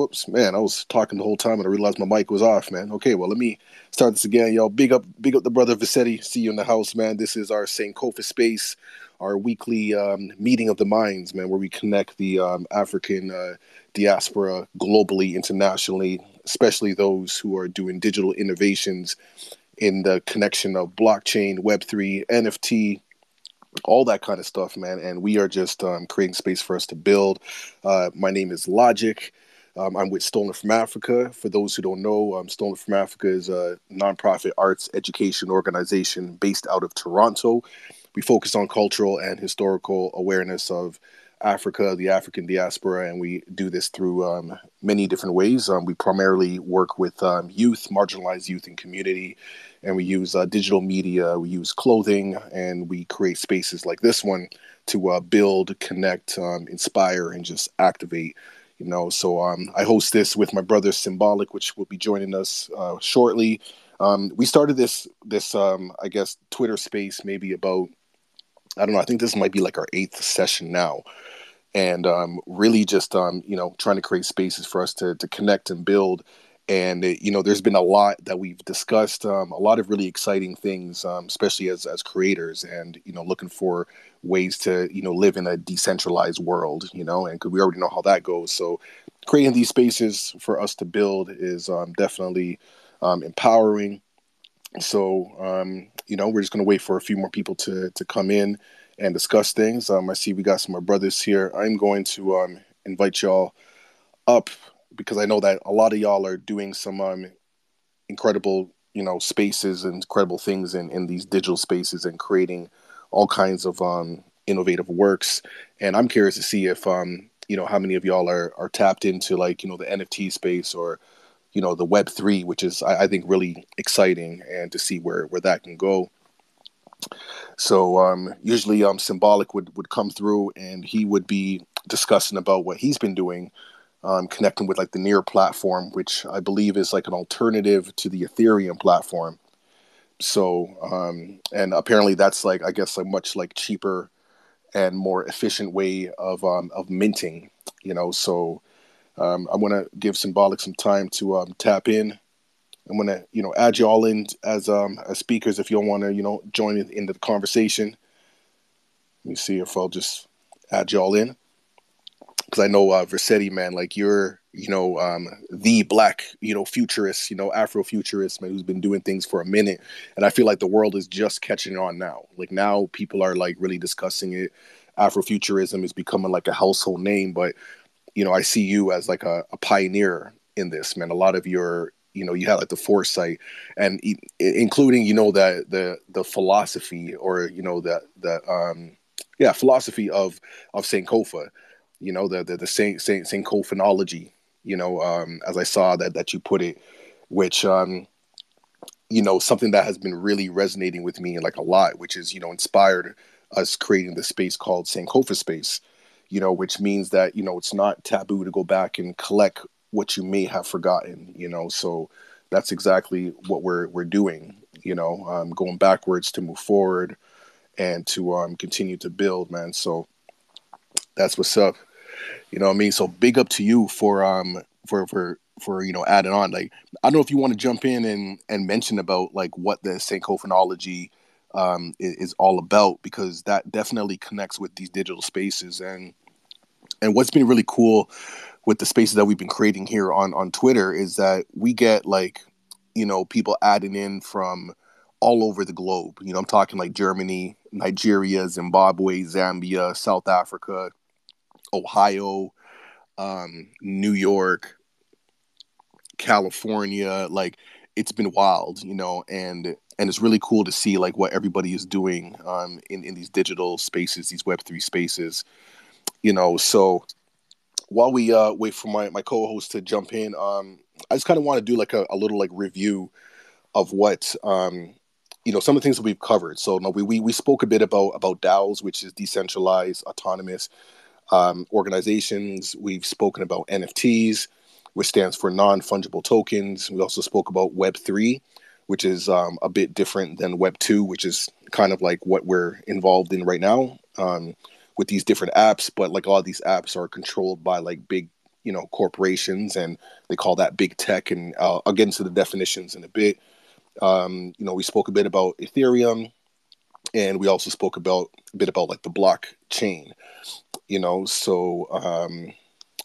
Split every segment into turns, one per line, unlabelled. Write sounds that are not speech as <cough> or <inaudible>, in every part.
Whoops, man, I was talking the whole time and I realized my mic was off, man. Okay, well, let me start this again, y'all. Big up, big up the brother Vicetti. See you in the house, man. This is our Sankofa space, our weekly um, meeting of the minds, man, where we connect the um, African uh, diaspora globally, internationally, especially those who are doing digital innovations in the connection of blockchain, Web3, NFT, all that kind of stuff, man. And we are just um, creating space for us to build. Uh, my name is Logik. Um, I'm with Stolen from Africa. For those who don't know, um, Stolen from Africa is a nonprofit arts education organization based out of Toronto. We focus on cultural and historical awareness of Africa, the African diaspora, and we do this through um, many different ways. Um, we primarily work with um, youth, marginalized youth and community, and we use uh, digital media, we use clothing, and we create spaces like this one to uh, build, connect, um, inspire, and just activate. You know, so um, I host this with my brother Symbolik, which will be joining us uh, shortly. Um, we started this this I guess Twitter space maybe about I don't know. I think this might be like our eighth session now and um, really just um, you know trying to create spaces for us to to connect and build. And it, you know, there's been a lot that we've discussed, um, a lot of really exciting things, um, especially as as creators, and you know, looking for ways to you know live in a decentralized world. You know, and we already know how that goes. So, creating these spaces for us to build is um, definitely um, empowering. So, you know, we're just going to wait for a few more people to to come in and discuss things. Um, I see we got some more brothers here. I'm going to um, invite y'all up because I know that a lot of y'all are doing some um, incredible, you know, spaces and incredible things in, in these digital spaces and creating all kinds of um, innovative works. And I'm curious to see if, um, you know, how many of y'all are, are tapped into like, you know, the NFT space or, you know, the Web three, which is I, I think really exciting, and to see where where that can go. So um, usually, um, Symbolik would would come through, and he would be discussing about what he's been doing, um, connecting with like the Near platform, which I believe is like an alternative to the Ethereum platform. So, um, and apparently that's like I guess a much like cheaper and more efficient way of um, of minting. You know, so um, I want to give Symbolik some time to um, tap in I'm gonna, you know, add you all in as um as speakers if you don't want to, you know, join in, in the conversation. Let me see if I'll just add you all in because I know uh, Versetti, man, like you're, you know, um, the black, you know, futurist, you know, Afrofuturist, man, who's been doing things for a minute, and I feel like the world is just catching on now. Like now, people are like really discussing it. Afrofuturism is becoming like a household name, but you know, I see you as like a, a pioneer in this, man. A lot of your you know you had like the foresight and including you know that the the philosophy or you know that the um yeah philosophy of of Sankofa you know the the, the Saint Saint Saint Sankophanology you know um as I saw that that you put it which um you know something that has been really resonating with me like a lot which is you know inspired us creating the space called Sankofa space you know which means that you know it's not taboo to go back and collect what you may have forgotten you know. So that's exactly what we're we're doing you know um, going backwards to move forward and to um, continue to build man. So that's what's up you know what i mean? So big up to you for um for for for you know adding on. Like i don't know if you want to jump in and and mention about like what the Sankophanology um is, is all about because that definitely connects with these digital spaces. And and what's been really cool with the spaces that we've been creating here on on Twitter is that we get like you know people adding in from all over the globe. You know, I'm talking like Germany, Nigeria, Zimbabwe, Zambia, South Africa, Ohio, um, New York, California. Like it's been wild, you know, and and it's really cool to see like what everybody is doing um, in in these digital spaces, these Web three spaces. You know, so while we uh, wait for my, my co-host to jump in, um, I just kind of want to do like a, a, little like review of what um, you know some of the things that we've covered. So we, we we spoke a bit about about DAOs, which is decentralized autonomous um, organizations. We've spoken about NFTs, which stands for non fungible tokens. We also spoke about Web three, which is um, a bit different than Web two, which is kind of like what we're involved in right now. Um, with these different apps, but like all these apps are controlled by like big you know corporations, and they call that big tech. And uh, I'll get into the definitions in a bit. Um, you know, we spoke a bit about Ethereum, and we also spoke about a bit about like the blockchain. You know, so um,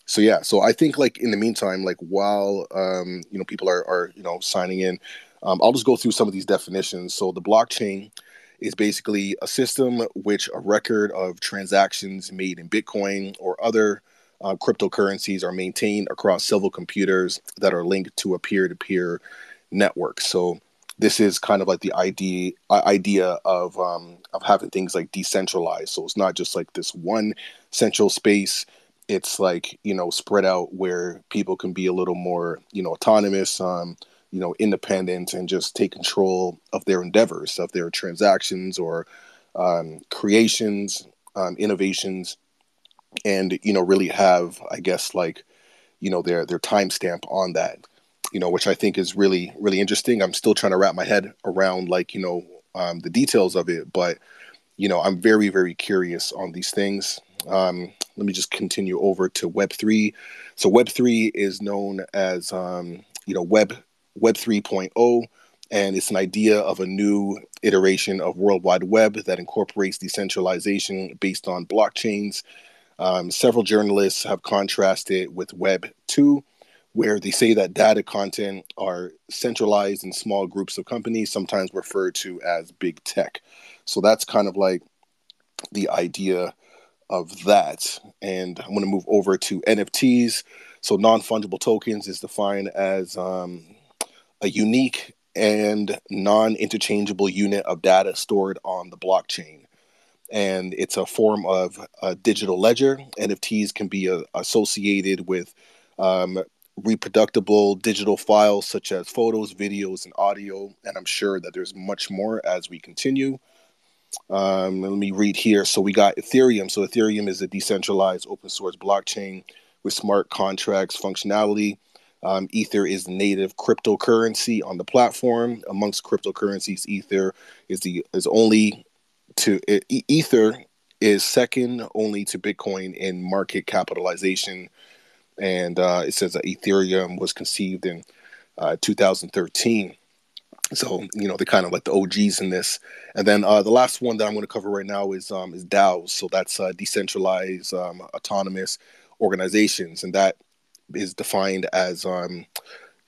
so yeah, so I think like in the meantime, like while um, you know people are are you know signing in, um, I'll just go through some of these definitions. So the blockchain is basically a system which a record of transactions made in Bitcoin or other uh, cryptocurrencies are maintained across several computers that are linked to a peer-to-peer network. So this is kind of like the idea idea of um, of having things like decentralized. So it's not just like this one central space. It's like you know spread out where people can be a little more you know autonomous, um, you know independent, and just take control of their endeavors, of their transactions or um, creations, um, innovations, and you know really have I guess like you know their their timestamp on that you know, which I think is really, really interesting. I'm still trying to wrap my head around like, you know, um, the details of it, but you know, I'm very, very curious on these things. Um, let me just continue over to Web three. So Web three is known as, um, you know, Web Web 3.0, and it's an idea of a new iteration of World Wide Web that incorporates decentralization based on blockchains. Um, several journalists have contrasted with Web 2, where they say that data content are centralized in small groups of companies, sometimes referred to as big tech. So that's kind of like the idea of that. And I'm going to move over to NFTs. So non fungible tokens is defined as um, a unique and non interchangeable unit of data stored on the blockchain. And it's a form of a digital ledger. NFTs can be uh, associated with um, reproducible digital files such as photos, videos, and audio. And I'm sure that there's much more as we continue. Um, let me read here. So we got Ethereum. So Ethereum is a decentralized open source blockchain with smart contracts functionality. Um, Ether is native cryptocurrency on the platform. Amongst cryptocurrencies, Ether is the is only to Ether is second only to Bitcoin in market capitalization and uh, it says that Ethereum was conceived in uh, 2013. So you know they're kind of like the OGs in this. And then uh, the last one that I'm going to cover right now is um, is DAOs. So that's uh, decentralized um, autonomous organizations, and that is defined as um,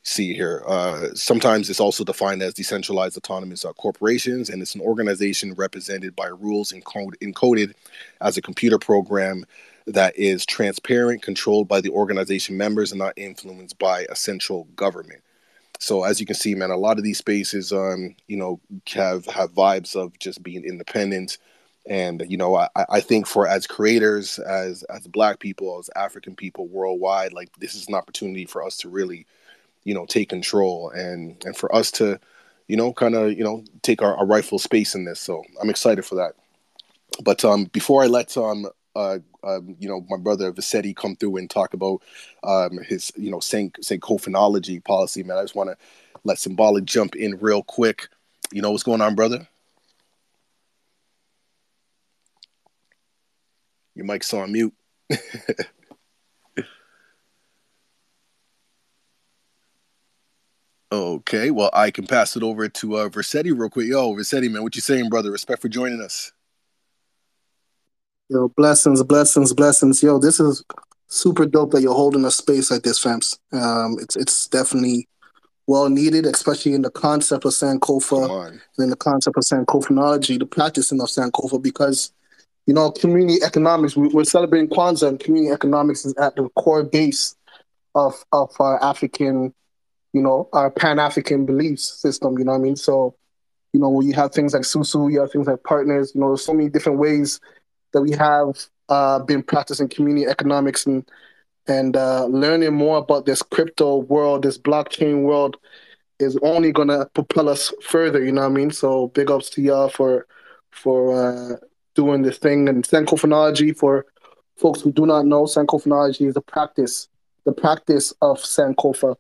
see here. Uh, sometimes it's also defined as decentralized autonomous uh, corporations, and it's an organization represented by rules encode- encoded as a computer program that is transparent, controlled by the organization members, and not influenced by a central government. So as you can see, man, a lot of these spaces, um, you know, have have vibes of just being independent. And you know, I, I think for as creators, as as Black people, as African people worldwide, like this is an opportunity for us to really, you know, take control and and for us to, you know, kind of you know take our, our rightful space in this. So I'm excited for that. But um, before I let um, uh, um, you know, my brother Vassetti come through and talk about um, his, you know, Sankophonology policy, man. I just want to let Symbolik jump in real quick. You know what's going on, brother? Your mic's on mute. <laughs> okay, well, I can pass it over to uh, Versetti real quick. Yo, Versetti, man, what you saying, brother? Respect for joining us.
Yo, blessings, blessings, blessings. Yo, this is super dope that you're holding a space like this, fams. Um, it's it's definitely well needed, especially in the concept of Sankofa and in the concept of Sankophonology, the practicing of Sankofa, because you know, community economics. We, are celebrating Kwanzaa, and community economics is at the core base of of our African, you know, our Pan African beliefs system. You know what I mean? So, you know, when you have things like Susu, you have things like partners. You know, there's so many different ways that we have uh, been practicing community economics and and uh, learning more about this crypto world, this blockchain world, is only gonna propel us further. You know what I mean? So big ups to y'all for for uh, doing this thing and Sankophonology. For folks who do not know, Sankophonology is the practice, the practice of Sankofa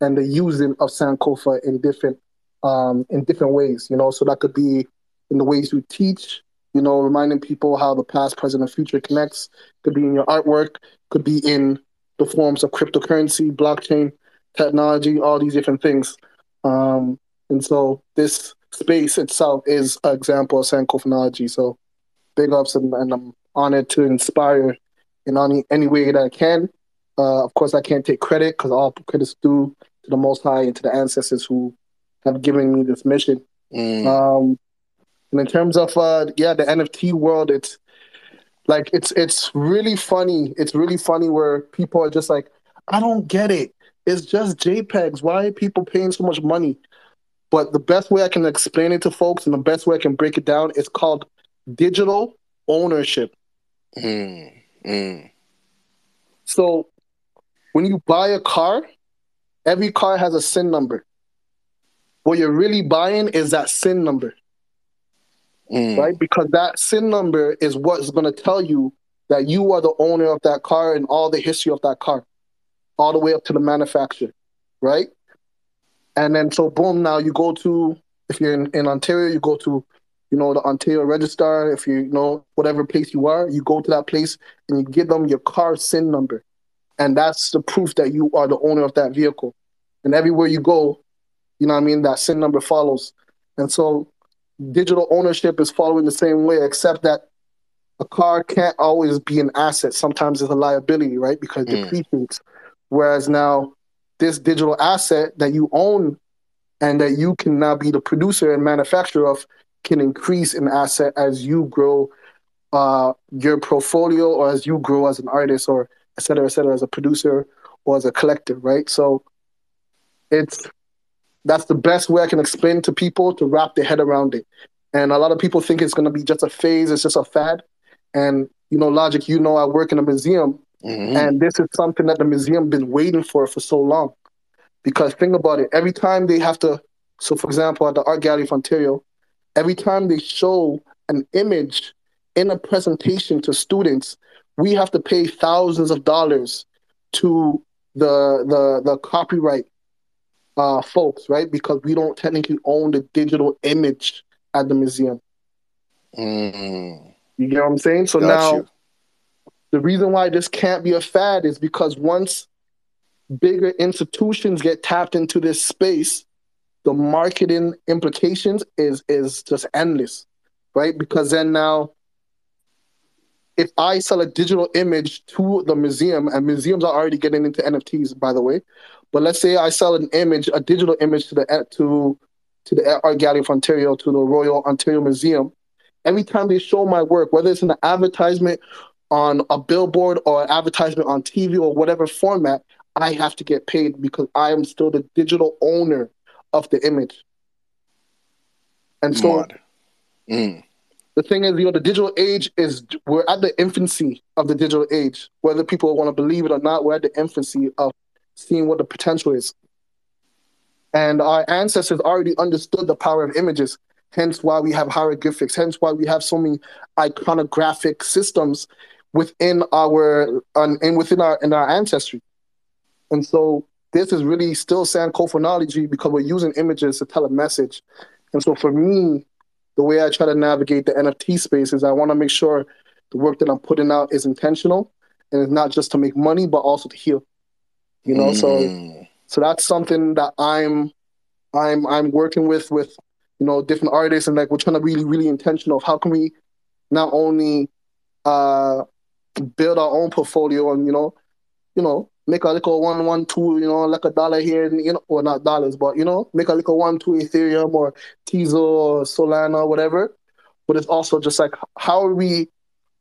and the using of Sankofa in different um, in different ways. You know, so that could be in the ways we teach, you know, reminding people how the past, present, and future connects. Could be in your artwork, could be in the forms of cryptocurrency, blockchain technology, all these different things. Um, and so this space itself is an example of Sankophonology. So big ups, and, and, I'm honored to inspire in any, any way that I can. Uh, of course, I can't take credit because all credit's due to the Most High and to the ancestors who have given me this mission. Mm. Um, and in terms of uh, yeah, the NFT world, it's like it's it's really funny. It's really funny where people are just like, I don't get it. It's just JPEGs. Why are people paying so much money? But the best way I can explain it to folks and the best way I can break it down is called digital ownership. Mm, mm. So when you buy a car, every car has a SIN number. What you're really buying is that SIN number. Mm. Right? Because that SIN number is what's going to tell you that you are the owner of that car and all the history of that car, all the way up to the manufacturer. Right? And then so boom, now you go to if you're in, in Ontario, you go to you know, the Ontario Registrar, if you, you know, whatever place you are, you go to that place and you give them your car SIN number. And that's the proof that you are the owner of that vehicle. And everywhere you go, you know I mean, that SIN number follows. And so digital ownership is following the same way, except that a car can't always be an asset. Sometimes it's a liability, right? Because it mm. depreciates. Whereas now, this digital asset that you own and that you can now be the producer and manufacturer of can increase in asset as you grow uh, your portfolio or as you grow as an artist or et cetera, et cetera, as a producer or as a collective, right? So it's that's the best way I can explain to people to wrap their head around it. And a lot of people think it's going to be just a phase, it's just a fad. And you know, Logik, you know, I work in a museum, mm-hmm. and this is something that the museum has been waiting for for so long. Because think about it, every time they have to, so for example, at the Art Gallery of Ontario, every time they show an image in a presentation to students, we have to pay thousands of dollars to the the the copyright uh, folks, right? Because we don't technically own the digital image at the museum. Mm. You get what I'm saying? So Got now, you. the reason why this can't be a fad is because once bigger institutions get tapped into this space, the marketing implications is is just endless, right? Because then now, if I sell a digital image to the museum, and museums are already getting into NFTs, by the way, but let's say I sell an image, a digital image to the to to the Art Gallery of Ontario, to the Royal Ontario Museum. Every time they show my work, whether it's in an advertisement on a billboard or an advertisement on TV or whatever format, I have to get paid because I am still the digital owner of the image. And so mm. the thing is, you know, the digital age is we're at the infancy of the digital age. Whether people want to believe it or not, we're at the infancy of seeing what the potential is. And our ancestors already understood the power of images, hence why we have hieroglyphics, hence why we have so many iconographic systems within our and within our in our ancestry. And so this is really still Sankophonology because we're using images to tell a message. And so for me, the way I try to navigate the NFT space is I want to make sure the work that I'm putting out is intentional and it's not just to make money, but also to heal. You know, mm. so so that's something that I'm I'm I'm working with with you know different artists and like we're trying to really really intentional of how can we not only uh build our own portfolio and you know you know make a little one, one, two, you know, like a dollar here, and, you know, or not dollars, but you know, make a little one, two Ethereum or Tezos or Solana, or whatever. But it's also just like how are we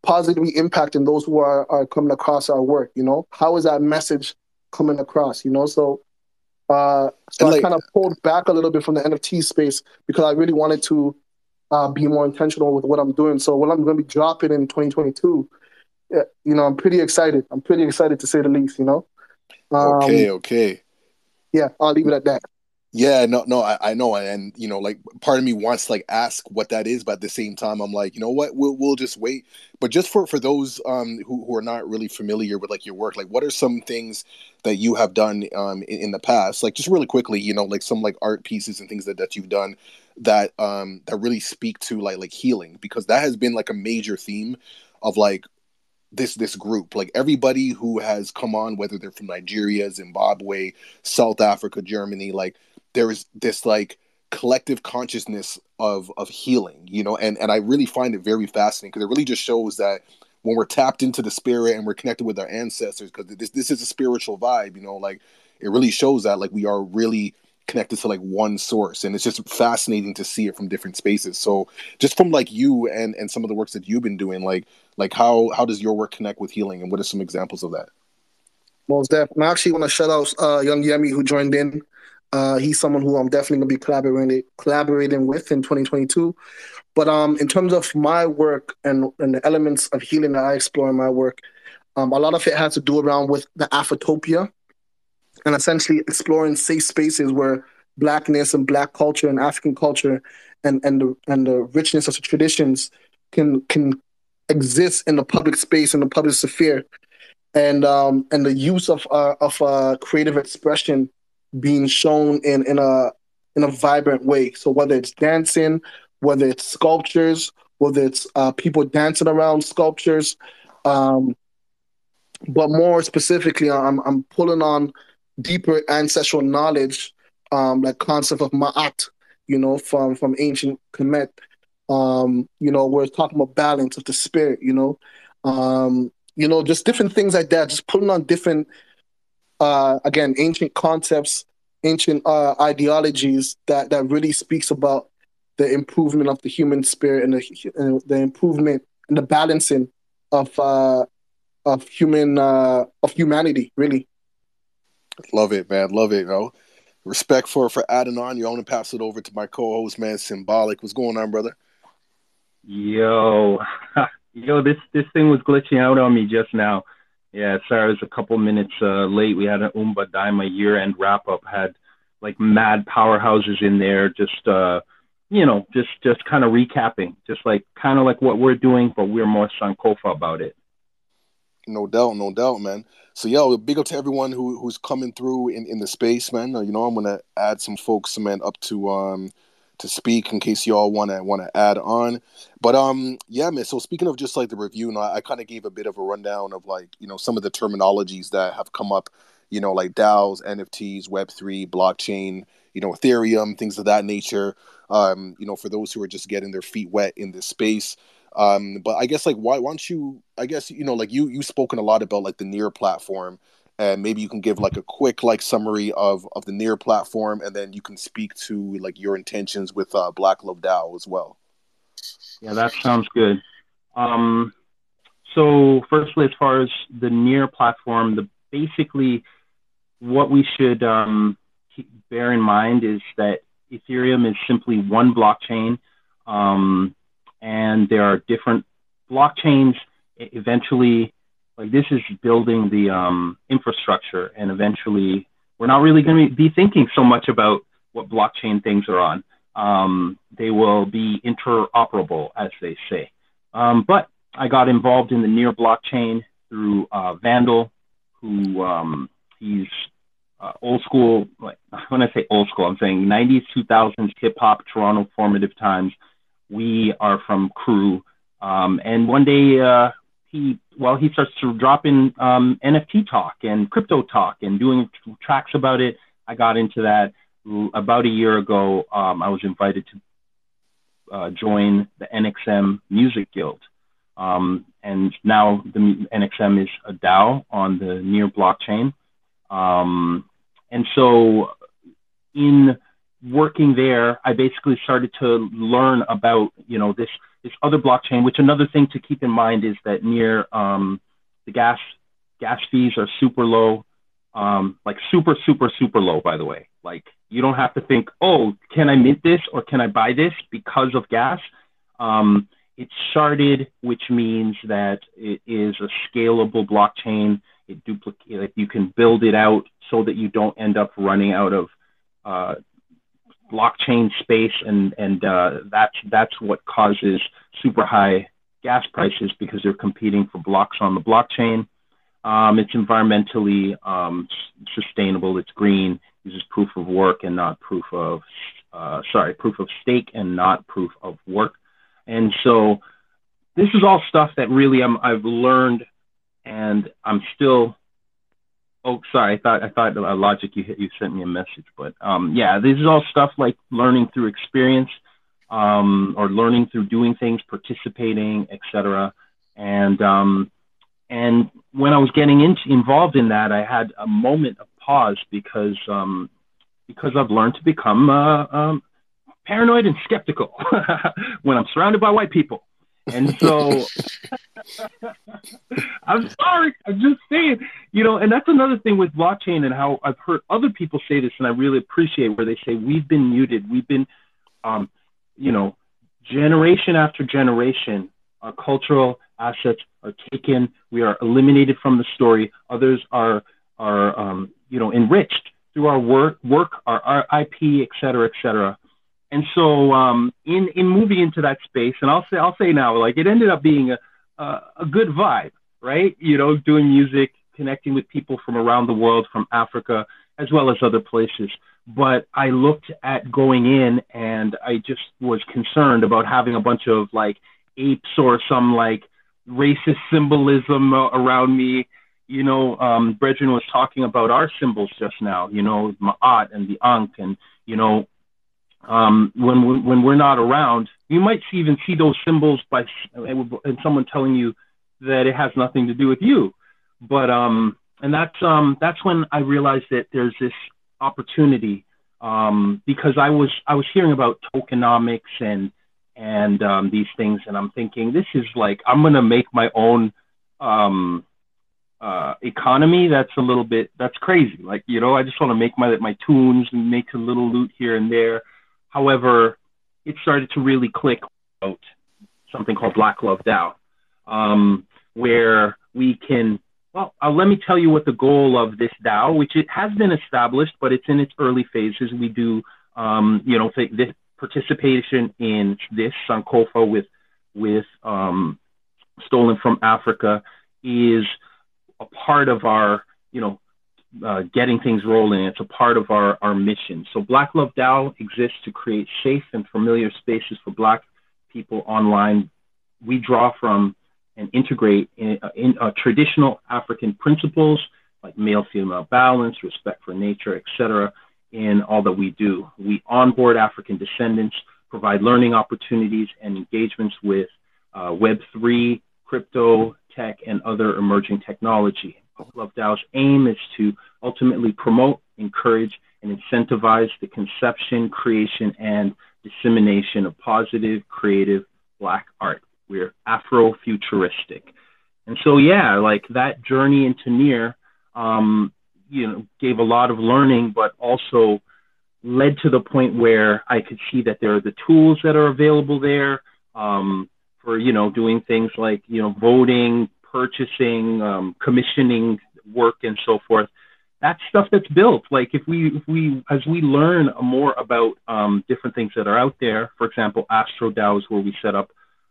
positively impacting those who are, are coming across our work, you know? How is that message coming across, you know? So uh so like, I kind of pulled back a little bit from the NFT space because I really wanted to uh, be more intentional with what I'm doing. So what I'm going to be dropping in 2022, you know, I'm pretty excited. I'm pretty excited to say the least, you know.
Um, okay, okay.
Yeah, I'll leave it at that.
Yeah, no, no, I, I, know, and you know, like part of me wants to like ask what that is, but at the same time, I'm like, you know what, we'll we'll just wait. But just for for those um who, who are not really familiar with like your work, like what are some things that you have done um in, in the past, like just really quickly, you know, like some like art pieces and things that that you've done that um that really speak to like like healing because that has been like a major theme of like this this group. Like everybody who has come on whether they're from nigeria zimbabwe south africa germany like there is this like collective consciousness of of healing you know and and i really find it very fascinating because it really just shows that when we're tapped into the spirit and we're connected with our ancestors because this this is a spiritual vibe you know like it really shows that like we are really connected to like one source and it's just fascinating to see it from different spaces. So just from like you and and some of the works that you've been doing like like how how does your work connect with healing and what are some examples of that?
Most definitely i actually want to shout out uh young yemi who joined in uh he's someone who i'm definitely to be collaborating collaborating with in 2022 but um in terms of my work and and the elements of healing that i explore in my work um a lot of it has to do around with the Afrotopia and essentially exploring safe spaces where blackness and black culture and African culture and and the and the richness of the traditions can can exist in the public space in the public sphere. And um and the use of uh, of uh, creative expression being shown in in a in a vibrant way so whether it's dancing whether it's sculptures whether it's uh, people dancing around sculptures um but more specifically i'm i'm pulling on deeper ancestral knowledge, um, like concept of ma'at, you know, from from ancient Kemet. Um, you know, we're talking about balance of the spirit, you know. Um, you know, just different things like that, just pulling on different uh again, ancient concepts, ancient uh ideologies that that really speaks about the improvement of the human spirit and the and the improvement and the balancing of uh of human uh of humanity really
Love it, man. Love it, yo. Respect for for adding on. You want to pass it over to my co-host, man. Symbolik. What's going on, brother?
Yo, <laughs> yo, this this thing was glitching out on me just now. Yeah, sorry, I was a couple minutes uh, late. We had an Umba Daima year-end wrap-up. Had like mad powerhouses in there, just uh, you know, just just kind of recapping, just like kind of like what we're doing, but we're more Sankofa about it.
No doubt, no doubt, man. So yo, big up to everyone who who's coming through in, in the space, man. Uh, you know, I'm gonna add some folks, man, up to um to speak in case y'all wanna wanna add on. But um yeah, man. So speaking of just like the review, you know, I, I kind of gave a bit of a rundown of like you know some of the terminologies that have come up, you know, like DAOs, NFTs, Web three, blockchain, you know, Ethereum, things of that nature. Um, you know, for those who are just getting their feet wet in this space. Um, but I guess like why, why don't you? I guess you know like you you've spoken a lot about like the Near platform, and maybe you can give like a quick like summary of of the Near platform, and then you can speak to like your intentions with uh, Black Love DAO as well.
Yeah, that sounds good. Um, so firstly, as far as the Near platform, the basically what we should um, bear in mind is that Ethereum is simply one blockchain. Um, and there are different blockchains. Eventually, like this is building the um, infrastructure, and eventually, we're not really going to be thinking so much about what blockchain things are on. Um, they will be interoperable, as they say. Um, but I got involved in the near blockchain through uh, Vandal, who um, he's uh, old school. <laughs> When I say old school, I'm saying 90s, 2000s hip hop, Toronto formative times. We are from Crew. Um, and one day, uh, he, well, he starts to drop in um, NFT talk and crypto talk and doing tracks about it. I got into that about a year ago. Um, I was invited to uh, join the NXM Music Guild. Um, and now the NXM is a DAO on the Near blockchain. Um, and so in working there, I basically started to learn about you know this this other blockchain. Which another thing to keep in mind is that near um, the gas gas fees are super low, um, like super super super low. By the way, like you don't have to think, oh, can I mint this or can I buy this because of gas. Um, it's sharded, which means that it is a scalable blockchain. It duplicate, like you can build it out so that you don't end up running out of uh, blockchain space, and and uh, that's that's what causes super high gas prices because they're competing for blocks on the blockchain. Um, it's environmentally um, sustainable. It's green. Uses proof of work and not proof of uh, sorry proof of stake and not proof of work. And so this is all stuff that really i have learned and I'm still. Oh, sorry. I thought I thought uh, Logik. You hit you sent me a message, but um, yeah, this is all stuff like learning through experience, um, or learning through doing things, participating, etc. And um, and when I was getting into, involved in that, I had a moment of pause because um, because I've learned to become uh, um, paranoid and skeptical <laughs> when I'm surrounded by white people. And so <laughs> I'm sorry, I'm just saying, you know, and that's another thing with blockchain and how I've heard other people say this, and I really appreciate where they say we've been muted, we've been, um, you know, generation after generation, our cultural assets are taken, we are eliminated from the story, others are are um, you know enriched through our work, work, our, our IP, et cetera, et cetera. And so, um, in in moving into that space, and I'll say I'll say now, like it ended up being a a, good vibe, right? You know, doing music, connecting with people from around the world, from Africa as well as other places. But I looked at going in, and I just was concerned about having a bunch of like apes or some like racist symbolism around me. You know, um, Brethren was talking about our symbols just now. You know, Ma'at and the Ankh, and you know, um, when we, when we're not around, you might even see those symbols by and someone telling you that it has nothing to do with you. But um, and that's um, that's when I realized that there's this opportunity um, because I was I was hearing about tokenomics and and um, these things, and I'm thinking this is like I'm gonna make my own um, uh, economy. That's a little bit that's crazy. Like you know, I just want to make my my tunes and make a little loot here and there However, it started to really click out something called Black Love DAO, um, where we can. Well, uh, let me tell you what the goal of this DAO, which it has been established, but it's in its early phases. We do, um, you know, this participation in this Sankofa with with um, stolen from Africa is a part of our, you know, uh, getting things rolling. It's a part of our, our mission. So Black Love DAO exists to create safe and familiar spaces for Black people online. We draw from and integrate in, uh, in uh, traditional African principles like male-female balance, respect for nature, etc., in all that we do. We onboard African descendants, provide learning opportunities and engagements with uh, Web3, crypto, tech, and other emerging technology. Love DAO's aim is to ultimately promote, encourage, and incentivize the conception, creation, and dissemination of positive, creative Black art. We're Afrofuturistic. And so, yeah, like that journey into NEAR, um, you know, gave a lot of learning, but also led to the point where I could see that there are the tools that are available there um, for, you know, doing things like, you know, voting, purchasing, um, commissioning work, and so forth. That's stuff that's built. Like if we, if we, as we learn more about um, different things that are out there, for example, Astro DAO is where we set up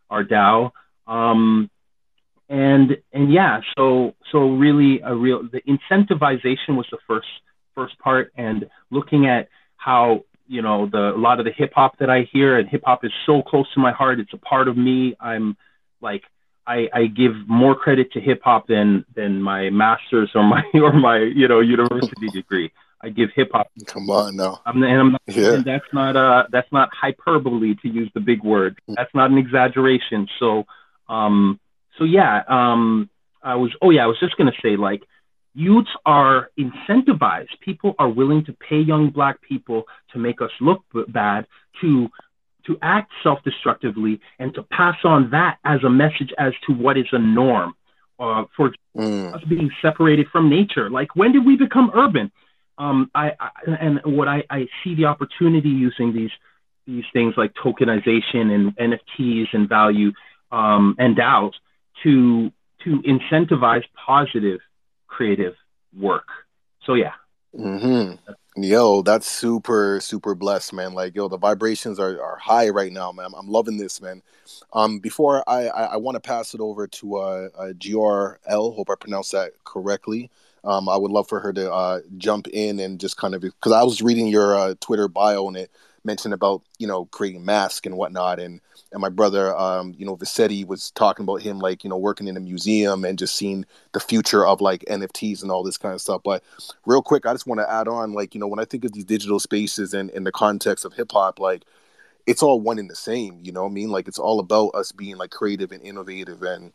our DAO. Um, and and yeah, so so really a real the incentivization was the first first part, and looking at how you know the a lot of the hip hop that I hear, and hip hop is so close to my heart. It's a part of me. I'm like I, I give more credit to hip hop than than my master's or my <laughs> or my you know university degree. I give hip hop.
Come on now.
I'm, and I'm not, yeah. And that's not uh that's not hyperbole to use the big word. Mm. That's not an exaggeration. So um so yeah um I was oh yeah I was just gonna say like youths are incentivized. People are willing to pay young black people to make us look bad to to act self destructively and to pass on that as a message as to what is a norm uh, for mm. us being separated from nature. Like, when did we become urban? Um, I, I, and what I, I see the opportunity using these these things like tokenization and NFTs and value um, and DAOs to to incentivize positive creative work. So yeah.
Mm-hmm. Yo, that's super, super blessed, man. Like, yo, the vibrations are, are high right now, man. I'm loving this, man. Um, before I, I, I want to pass it over to uh, uh, GRL. Hope I pronounced that correctly. Um, I would love for her to uh, jump in and just kind of because I was reading your uh, Twitter bio and it mentioned about you know creating masks and whatnot, and and my brother, um, you know, Vicetti was talking about him like you know working in a museum and just seeing the future of like NFTs and all this kind of stuff. But real quick, I just want to add on, like you know, when I think of these digital spaces and in the context of hip hop, like it's all one and the same. You know, I mean, like it's all about us being like creative and innovative and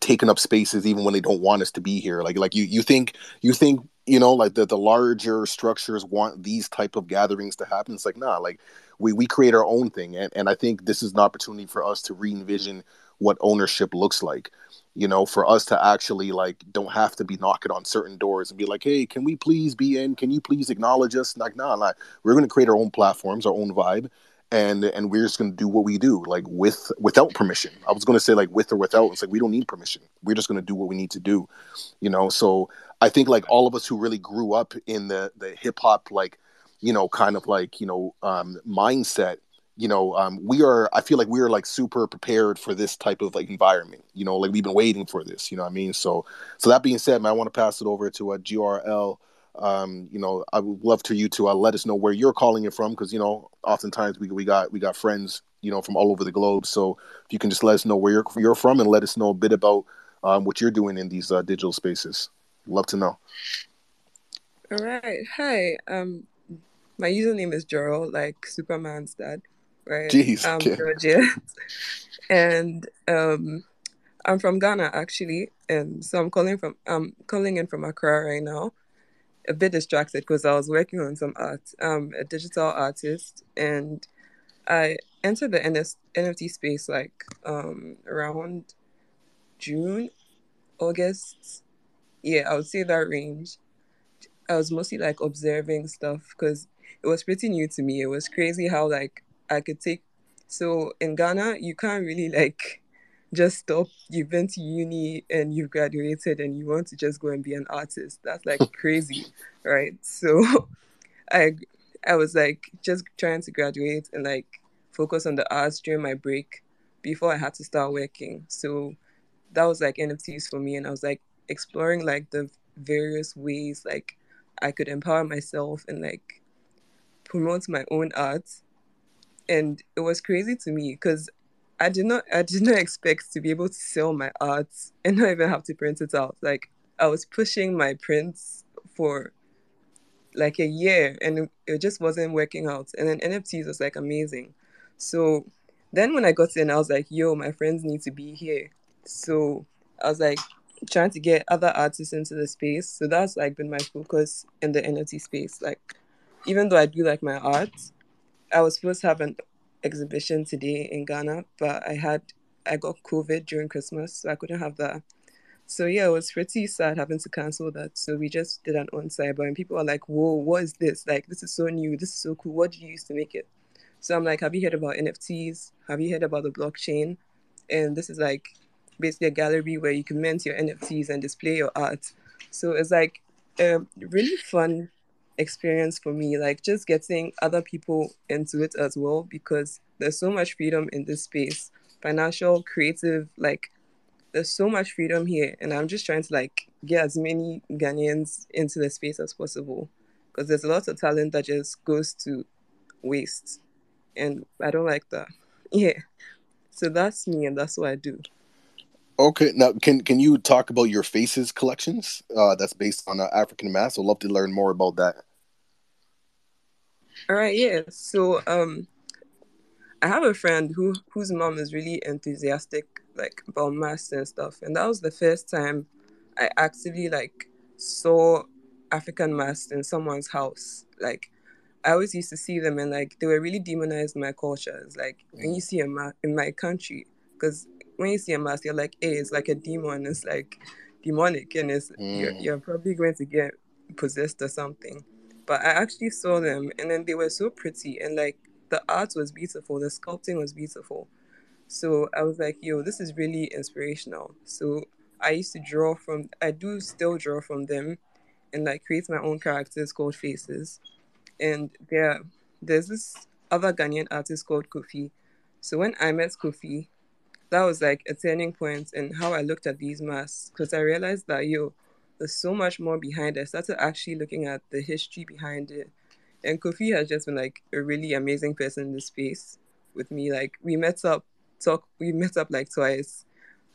taking up spaces even when they don't want us to be here like like you you think you think you know like the, the larger structures want these type of gatherings to happen. It's like nah like we we create our own thing and, and i think this is an opportunity for us to re-envision what ownership looks like you know for us to actually like don't have to be knocking on certain doors and be like hey can we please be in? Can you please acknowledge us? Like nah, nah. we're going to create our own platforms our own vibe and and we're just going to do what we do like with without permission. I was going to say like with or without. It's like we don't need permission. We're just going to do what we need to do you know? So i think like all of us who really grew up in the the hip hop like you know kind of like you know um mindset you know um we are i feel like we are like super prepared for this type of like environment you know like we've been waiting for this you know what i mean so so that being said man i want to pass it over to a grl um, you know, I would love to you to uh, let us know where you're calling it from because you know, oftentimes we we got we got friends you know from all over the globe. So if you can just let us know where you're you're from and let us know a bit about um, what you're doing in these uh, digital spaces. Love to know.
All right. Hi. Um, my username is Gerald, like Superman's dad, right?
Jeez.
Um. Georgia. <laughs> and um, I'm from Ghana actually, and so I'm calling from I'm calling in from Accra right now a bit distracted because I was working on some art. I'm a digital artist, and I entered the NS- NFT space like um, around June, August. Yeah, I would say that range. I was mostly like observing stuff because it was pretty new to me. It was crazy how like I could take. So in Ghana, you can't really like just stop you've been to uni and you've graduated and you want to just go and be an artist that's like <laughs> crazy right so <laughs> i i was like just trying to graduate and like focus on the arts during my break before i had to start working so that was like nfts for me and i was like exploring like the various ways like i could empower myself and like promote my own art and it was crazy to me because I did not I did not expect to be able to sell my art and not even have to print it out. Like I was pushing my prints for like a year and it, just wasn't working out. And then NFTs was like amazing. So then when I got in, I was like, yo, my friends need to be here. So I was like trying to get other artists into the space. So that's like been my focus in the NFT space. Like even though I do like my art, I was supposed to have an exhibition today in Ghana, but I had I got COVID during Christmas, so I couldn't have that. So yeah, it was pretty sad having to cancel that. So we just did an on-site, but and people are like, "Whoa, what is this? Like, this is so new. This is so cool. What do you use to make it?" So I'm like, "Have you heard about NFTs? Have you heard about the blockchain?" And this is like basically a gallery where you can mint your NFTs and display your art. So it's like a really fun experience for me, like just getting other people into it as well, because there's so much freedom in this space financial, creative, like there's so much freedom here. And I'm just trying to like get as many Ghanaians into the space as possible because there's a lot of talent that just goes to waste. And I don't like that. <laughs> Yeah. So that's me and that's what I do.
Okay, now can can you talk about your faces collections? Uh, that's based on uh, African. I'd love to learn more about that.
All right, yeah. So um I have a friend who whose mom is really enthusiastic like about masks and stuff. And that was the first time I actually like saw African masks in someone's house. Like I always used to see them and like they were really demonized my culture. It's like when you see a mask in my country, because when you see a mask, you're like, hey, it's like a demon. It's like demonic, and it's mm. you're, you're probably going to get possessed or something but I actually saw them and then they were so pretty and like the art was beautiful, the sculpting was beautiful. So I was like, yo, this is really inspirational. So I used to draw from I do still draw from them and like create my own characters called faces. And there there's this other Ghanaian artist called Kofi. So when I met Kofi, that was like a turning point in how I looked at these masks because I realized that yo, there's so much more behind it. I started actually looking at the history behind it and Kofi has just been like a really amazing person in the space with me. Like we met up, talk, we met up like twice,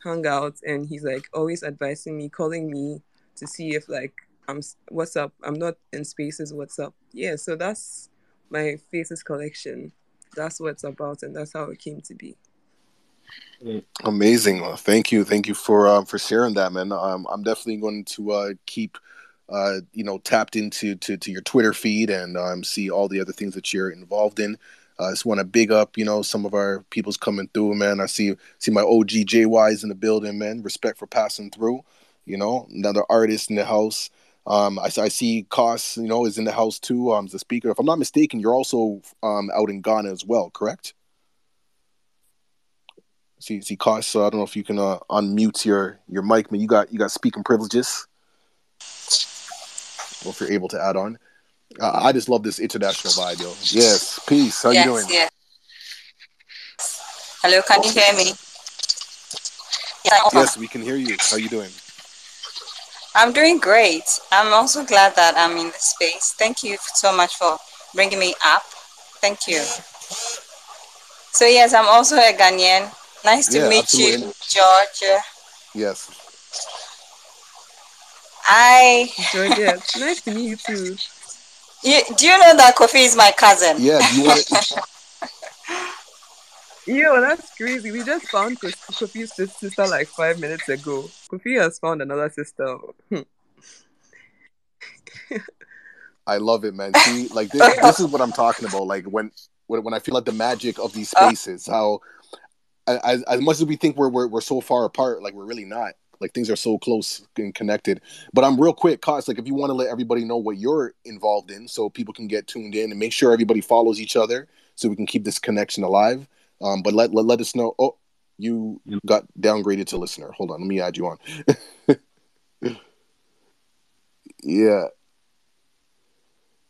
hung out, and he's like always advising me, calling me to see if like I'm what's up. I'm not in spaces. What's up? Yeah. So that's my faces collection. That's what it's about, and that's how it came to be.
Amazing. thank you. Thank you for um, for sharing that, man. Um, I'm definitely going to uh, keep uh, you know tapped into to, to your Twitter feed and um, see all the other things that you're involved in. Uh, I just want to big up, you know, some of our people's coming through, man. I see see my OG JYs in the building, man. Respect for passing through. You know, another artist in the house. Um, I, I see Koss, you know, is in the house too. Um, as a speaker. If I'm not mistaken, you're also um out in Ghana as well, correct? See, see, Koss. So I don't know if you can uh, unmute your your mic, man. You got you got speaking privileges. Well, if you're able to add on, uh, I just love this international vibe, yo. Yes, peace. How yes, you doing?
Yes. Hello, can you hear me?
Yes, yes, we can hear you. How you doing?
I'm doing great. I'm also glad that I'm in this space. Thank you so much for bringing me up. Thank you. So yes, I'm also a Ghanaian. Nice to yeah, meet absolutely. you, Georgia.
Yes.
I
Georgia, nice to meet you too.
You, do you know that Kofi is my cousin?
Yeah. You want <laughs>
Yo, that's crazy. We just found Kofi's sister like five minutes ago. Kofi has found another sister.
I love it, man. See, like this, this is what I'm talking about. Like when, when, when I feel like the magic of these uh. spaces, how as, as much as we think we're, we're we're so far apart, like we're really not. Like things are so close and connected. But I'm real quick, cause Like if you want to let everybody know what you're involved in, so people can get tuned in and make sure everybody follows each other, so we can keep this connection alive. Um, but let, let let us know. Oh, you got downgraded to listener. Hold on, let me add you on. <laughs> yeah.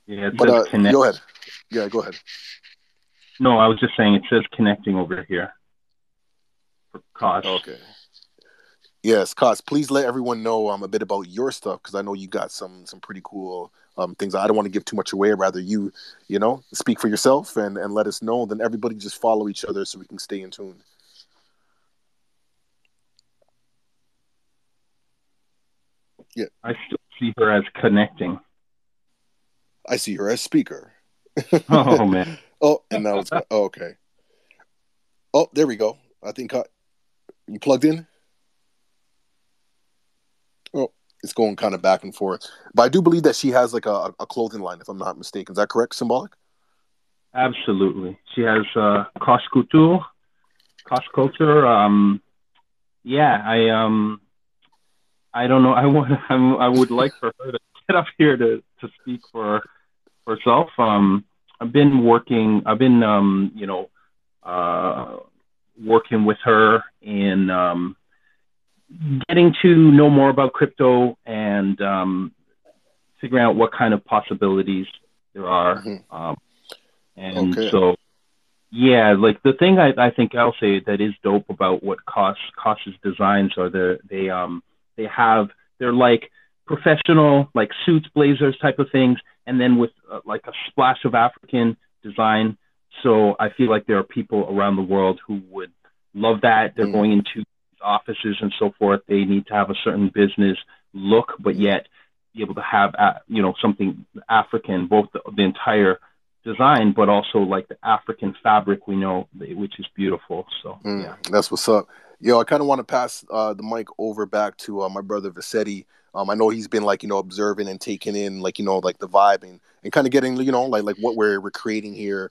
Yeah,
but uh, go ahead. Yeah, go ahead.
No, I was just saying it says connecting over here.
Okay. Yes, Koss, please let everyone know um, a bit about your stuff because I know you got some some pretty cool um, things. I don't want to give too much away. Rather, you you know speak for yourself and and let us know. Then everybody just follow each other so we can stay in tune. Yeah,
I still see her as connecting.
I see her as speaker.
oh man. <laughs>
oh, and now it's oh, okay. Oh, there we go. I think uh, you plugged in. Oh, it's going kind of back and forth. But I do believe that she has like a, a clothing line, if I'm not mistaken. Is that correct, Symbolik?
Absolutely. She has uh, Koss Couture, Culture. Um, yeah, I um, I don't know. <laughs> I want. I'm, I would like for her to get up here to to speak for herself. Um, I've been working. I've been um, you know, uh, working with her in um, getting to know more about crypto and um, figuring out what kind of possibilities there are. Mm-hmm. Um, and okay. so, yeah, like the thing I, I think I'll say that is dope about what Koss Koss's designs are the they um they have they're like professional like suits blazers type of things and then with uh, like a splash of African design. So I feel like there are people around the world who would love that. They're mm. going into offices and so forth, they need to have a certain business look, but yet be able to have, uh, you know, something African, both the, the entire design, but also like the African fabric we know, which is beautiful. So
mm, yeah, that's what's up. Yo, I kind of want to pass uh, the mic over back to uh, my brother Visetti. Um, I know he's been like you know observing and taking in like you know like the vibe and, and kind of getting you know like like what we're we're creating here.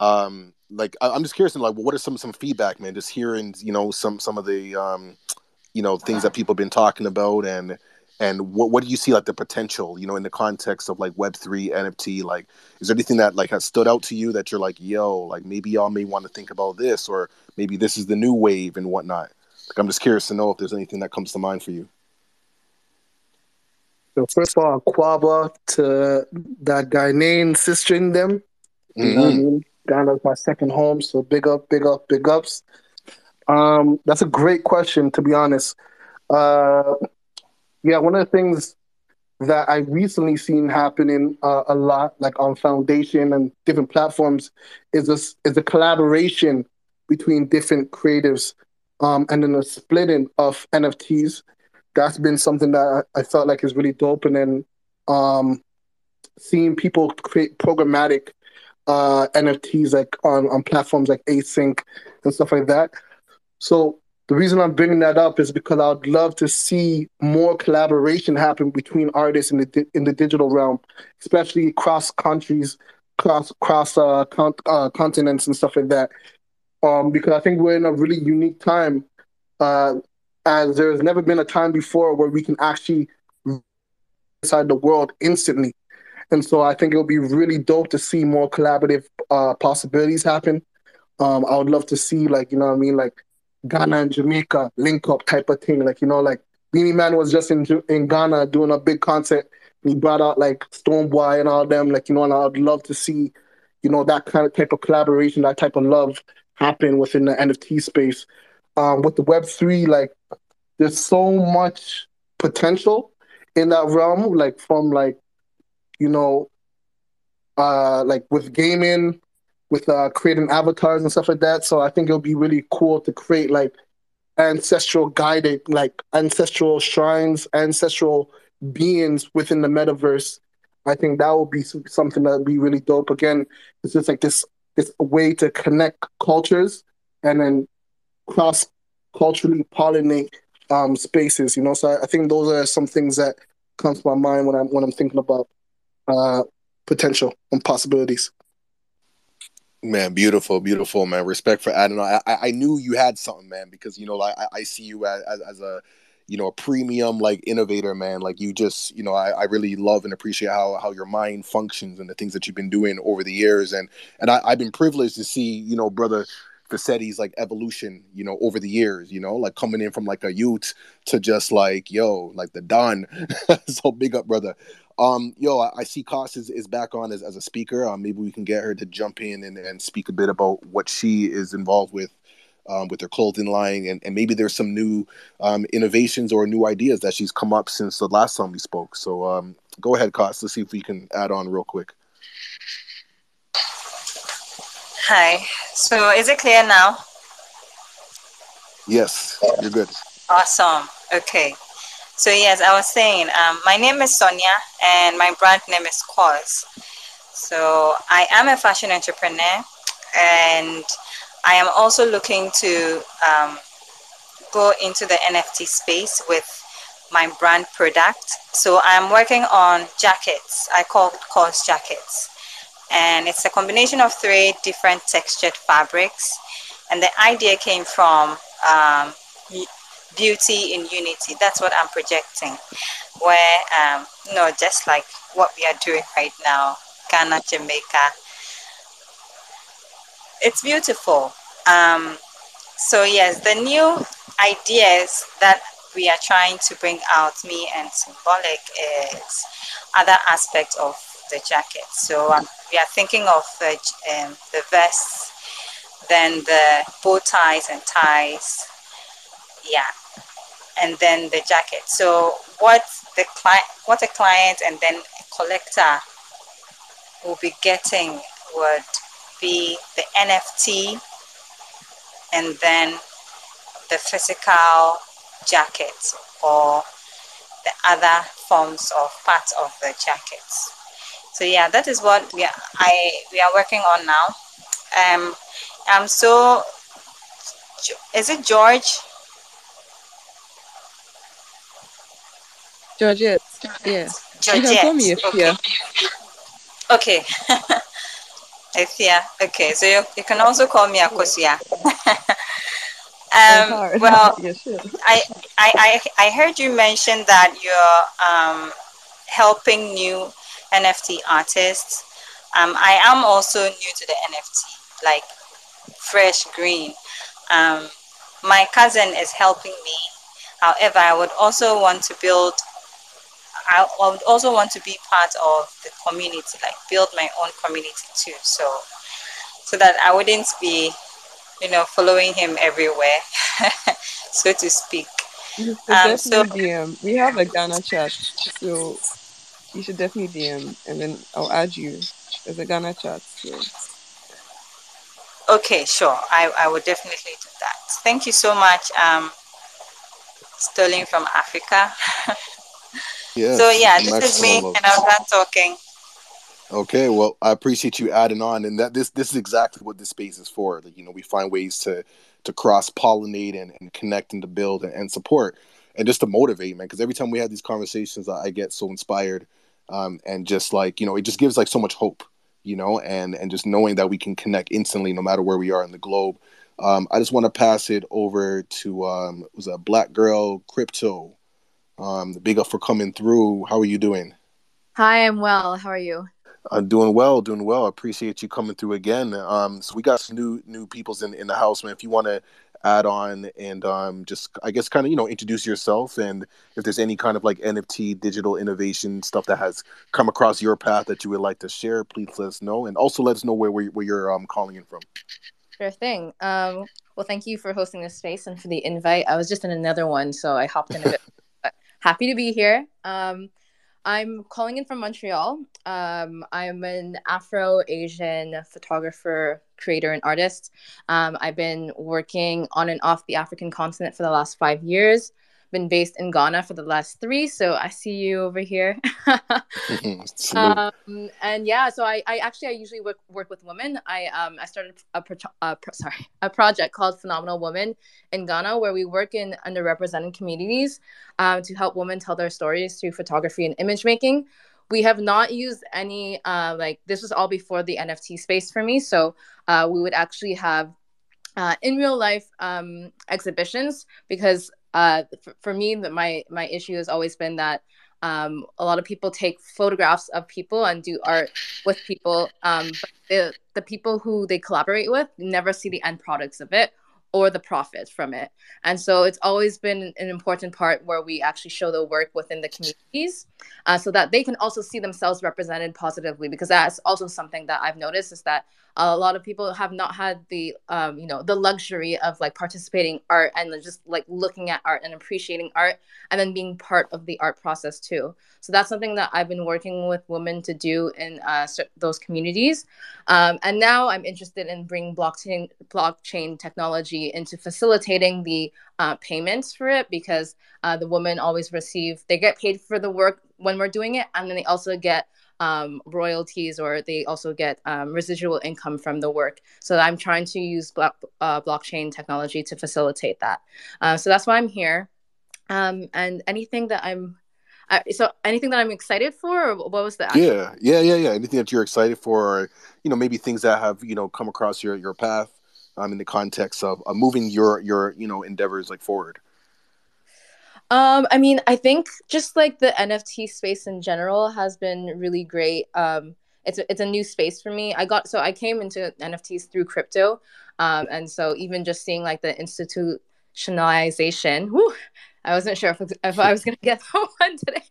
Um, like I, am just curious, like, what are some some feedback, man? Just hearing, you know, some some of the, um, you know, things that people have been talking about, and and what what do you see like the potential, you know, in the context of like Web three NFT? Like, is there anything that like has stood out to you that you're like, yo, like maybe y'all may want to think about this, or maybe this is the new wave and whatnot? Like, I'm just curious to know if there's anything that comes to mind for you.
So first of all, Quaba to that guy named sister in them. Mm-hmm. You know I mean? Ghana's my second home, so big up, big up, big ups. Um, that's a great question, to be honest. Uh, yeah, one of the things that I recently seen happening uh, a lot, like on Foundation and different platforms, is a, is a collaboration between different creatives um, and then a splitting of NFTs. That's been something that I, I felt like is really dope. And then um, seeing people create programmatic uh, NFTs like on, on platforms like Async and stuff like that. So the reason I'm bringing that up is because I'd love to see more collaboration happen between artists in the in the digital realm, especially cross countries, cross cross uh, con- uh, continents and stuff like that. Um, because I think we're in a really unique time, uh, as there's never been a time before where we can actually inside the world instantly. And so I think it would be really dope to see more collaborative uh, possibilities happen. Um, I would love to see like you know what I mean like Ghana and Jamaica link up type of thing. Like, you know, like Beenie Man was just in in Ghana doing a big concert. he brought out like Stonebwoy and all them. Like, you know, and I'd love to see, you know, that kind of type of collaboration, that type of love happen within the NFT space. Um, with the Web three, like, there's so much potential in that realm. Like from like, you know, uh, like with gaming, with uh, creating avatars and stuff like that. So I think it'll be really cool to create like ancestral guided, like ancestral shrines, ancestral beings within the metaverse. I think that would be something that would be really dope. Again, it's just like this this way to connect cultures and then cross culturally pollinate um, spaces. You know, so I, I, think those are some things that comes to my mind when I'm when I'm thinking about uh, potential and possibilities.
Man, beautiful, beautiful, man. Respect for on. I, I knew you had something, man, because you know, like I, I see you as, as a you know a premium like innovator, man. Like you just, you know, I, I really love and appreciate how how your mind functions and the things that you've been doing over the years. And and I, I've been privileged to see, you know, brother Vassetti's like evolution, you know, over the years, you know, like coming in from like a youth to just like, yo, like the Don. <laughs> so big up, brother. Um, yo, I, I see Koss is, is back on as, as a speaker. Um, maybe we can get her to jump in and, and speak a bit about what she is involved with um, with her clothing line, and, and maybe there's some new um, innovations or new ideas that she's come up since the last time we spoke. So um, go ahead, Koss. Let's see if we can add on real quick.
Hi. So is it clear now?
Yes, you're good.
Awesome. Okay. So yes, I was saying, um, my name is Sonia and my brand name is Koss. So I am a fashion entrepreneur and I am also looking to um, go into the NFT space with my brand product. So I'm working on jackets. I call Koss jackets. And it's a combination of three different textured fabrics. And the idea came from um, beauty in unity. That's what I'm projecting. Where, um, you know, just like what we are doing right now, Ghana, Jamaica, it's beautiful. Um, so, yes, the new ideas that we are trying to bring out, me and Symbolik, is other aspects of the jacket. So, um, we are thinking of the, um, the vests, then the bow ties and ties, yeah and then the jacket. So what the client what a client and then a collector will be getting would be the nft and then the physical jacket or the other forms of parts of the jackets. So yeah that is what we are i we are working on now. Um i'm so is it george
Georgette. Yeah.
Georgette.
You can call me Ifia.
Okay. <laughs> Ifia. Okay. So you, you can also call me Akosia. <laughs> um, <laughs> well, yeah, sure. I, I, I, I heard you mention that you're um, helping new NFT artists. Um, I am also new to the NFT, like fresh green. Um, my cousin is helping me. However, I would also want to build I would also want to be part of the community, like build my own community too. So, so that I wouldn't be, you know, following him everywhere, <laughs> so to speak.
Um, so DM. we have a Ghana chat, so you should definitely DM and then I'll add you as a Ghana chat. So.
Okay, sure. I, I would definitely do that. Thank you so much, um, Stolen From Africa. <laughs> yes, so yeah, this is me, and I'm done talking.
Okay, well, I appreciate you adding on, and that this this is exactly what this space is for. You know, we find ways to to cross pollinate and, and connect and to build and, and support and just to motivate, man. Because every time we have these conversations, I, I get so inspired, um, and just like you know, it just gives like so much hope you know, and and just knowing that we can connect instantly no matter where we are in the globe. Um, I just want to pass it over to um, it was a black girl crypto. Um, big up for coming through. How are you doing?
Hi, I'm well. How are you?
I'm doing well, doing well. I appreciate you coming through again. Um, so we got some new new peoples in, in the house, man. If you want to add on and um, just I guess kind of you know introduce yourself and if there's any kind of like NFT digital innovation stuff that has come across your path that you would like to share, please let us know and also let us know where where, where you're um, calling in from.
Sure thing. Um, well, thank you for hosting this space and for the invite. I was just in another one, so I hopped in a bit. <laughs> happy to be here. Um, I'm calling in from Montreal. Um, I'm an Afro Asian photographer, creator, and artist. Um, I've been working on and off the African continent for the last five years been based in Ghana for the last three, so I see you over here. <laughs> um, and yeah, so I, I actually I usually work work with women. I um I started a pro- uh, pro- sorry a project called Phenomenal Women in Ghana, where we work in underrepresented communities um, to help women tell their stories through photography and image making. We have not used any uh, like this was all before the NFT space for me, so uh, we would actually have uh, in real life um, exhibitions because uh, for, for me, that my my issue has always been that um, a lot of people take photographs of people and do art with people, um, but the the people who they collaborate with never see the end products of it or the profit from it. And so it's always been an important part where we actually show the work within the communities uh, so that they can also see themselves represented positively because that's also something that I've noticed is that a lot of people have not had the um, you know the luxury of like participating art and just like looking at art and appreciating art and then being part of the art process too. So that's something that i've been working with women to do in uh, those communities. Um, and now i'm interested in bringing blockchain blockchain technology into facilitating the uh, payments for it because uh, the women always receive they get paid for the work when we're doing it and then they also get um, royalties or they also get um, residual income from the work. So I'm trying to use block, uh, blockchain technology to facilitate that. Uh, so that's why I'm here. Um, and anything that I'm uh, so anything that I'm excited for, or what was the?
Actual- yeah, yeah, yeah, yeah. Anything that you're excited for, or you know, maybe things that have you know come across your your path, um, in the context of uh, moving your your you know endeavors like forward.
Um, I mean, I think just like the NFT space in general has been really great. Um, it's a, it's a new space for me. I got so I came into NFTs through crypto, um, and so even just seeing like the institutionalization, whew, I wasn't sure if, if I was gonna <laughs> get that one today,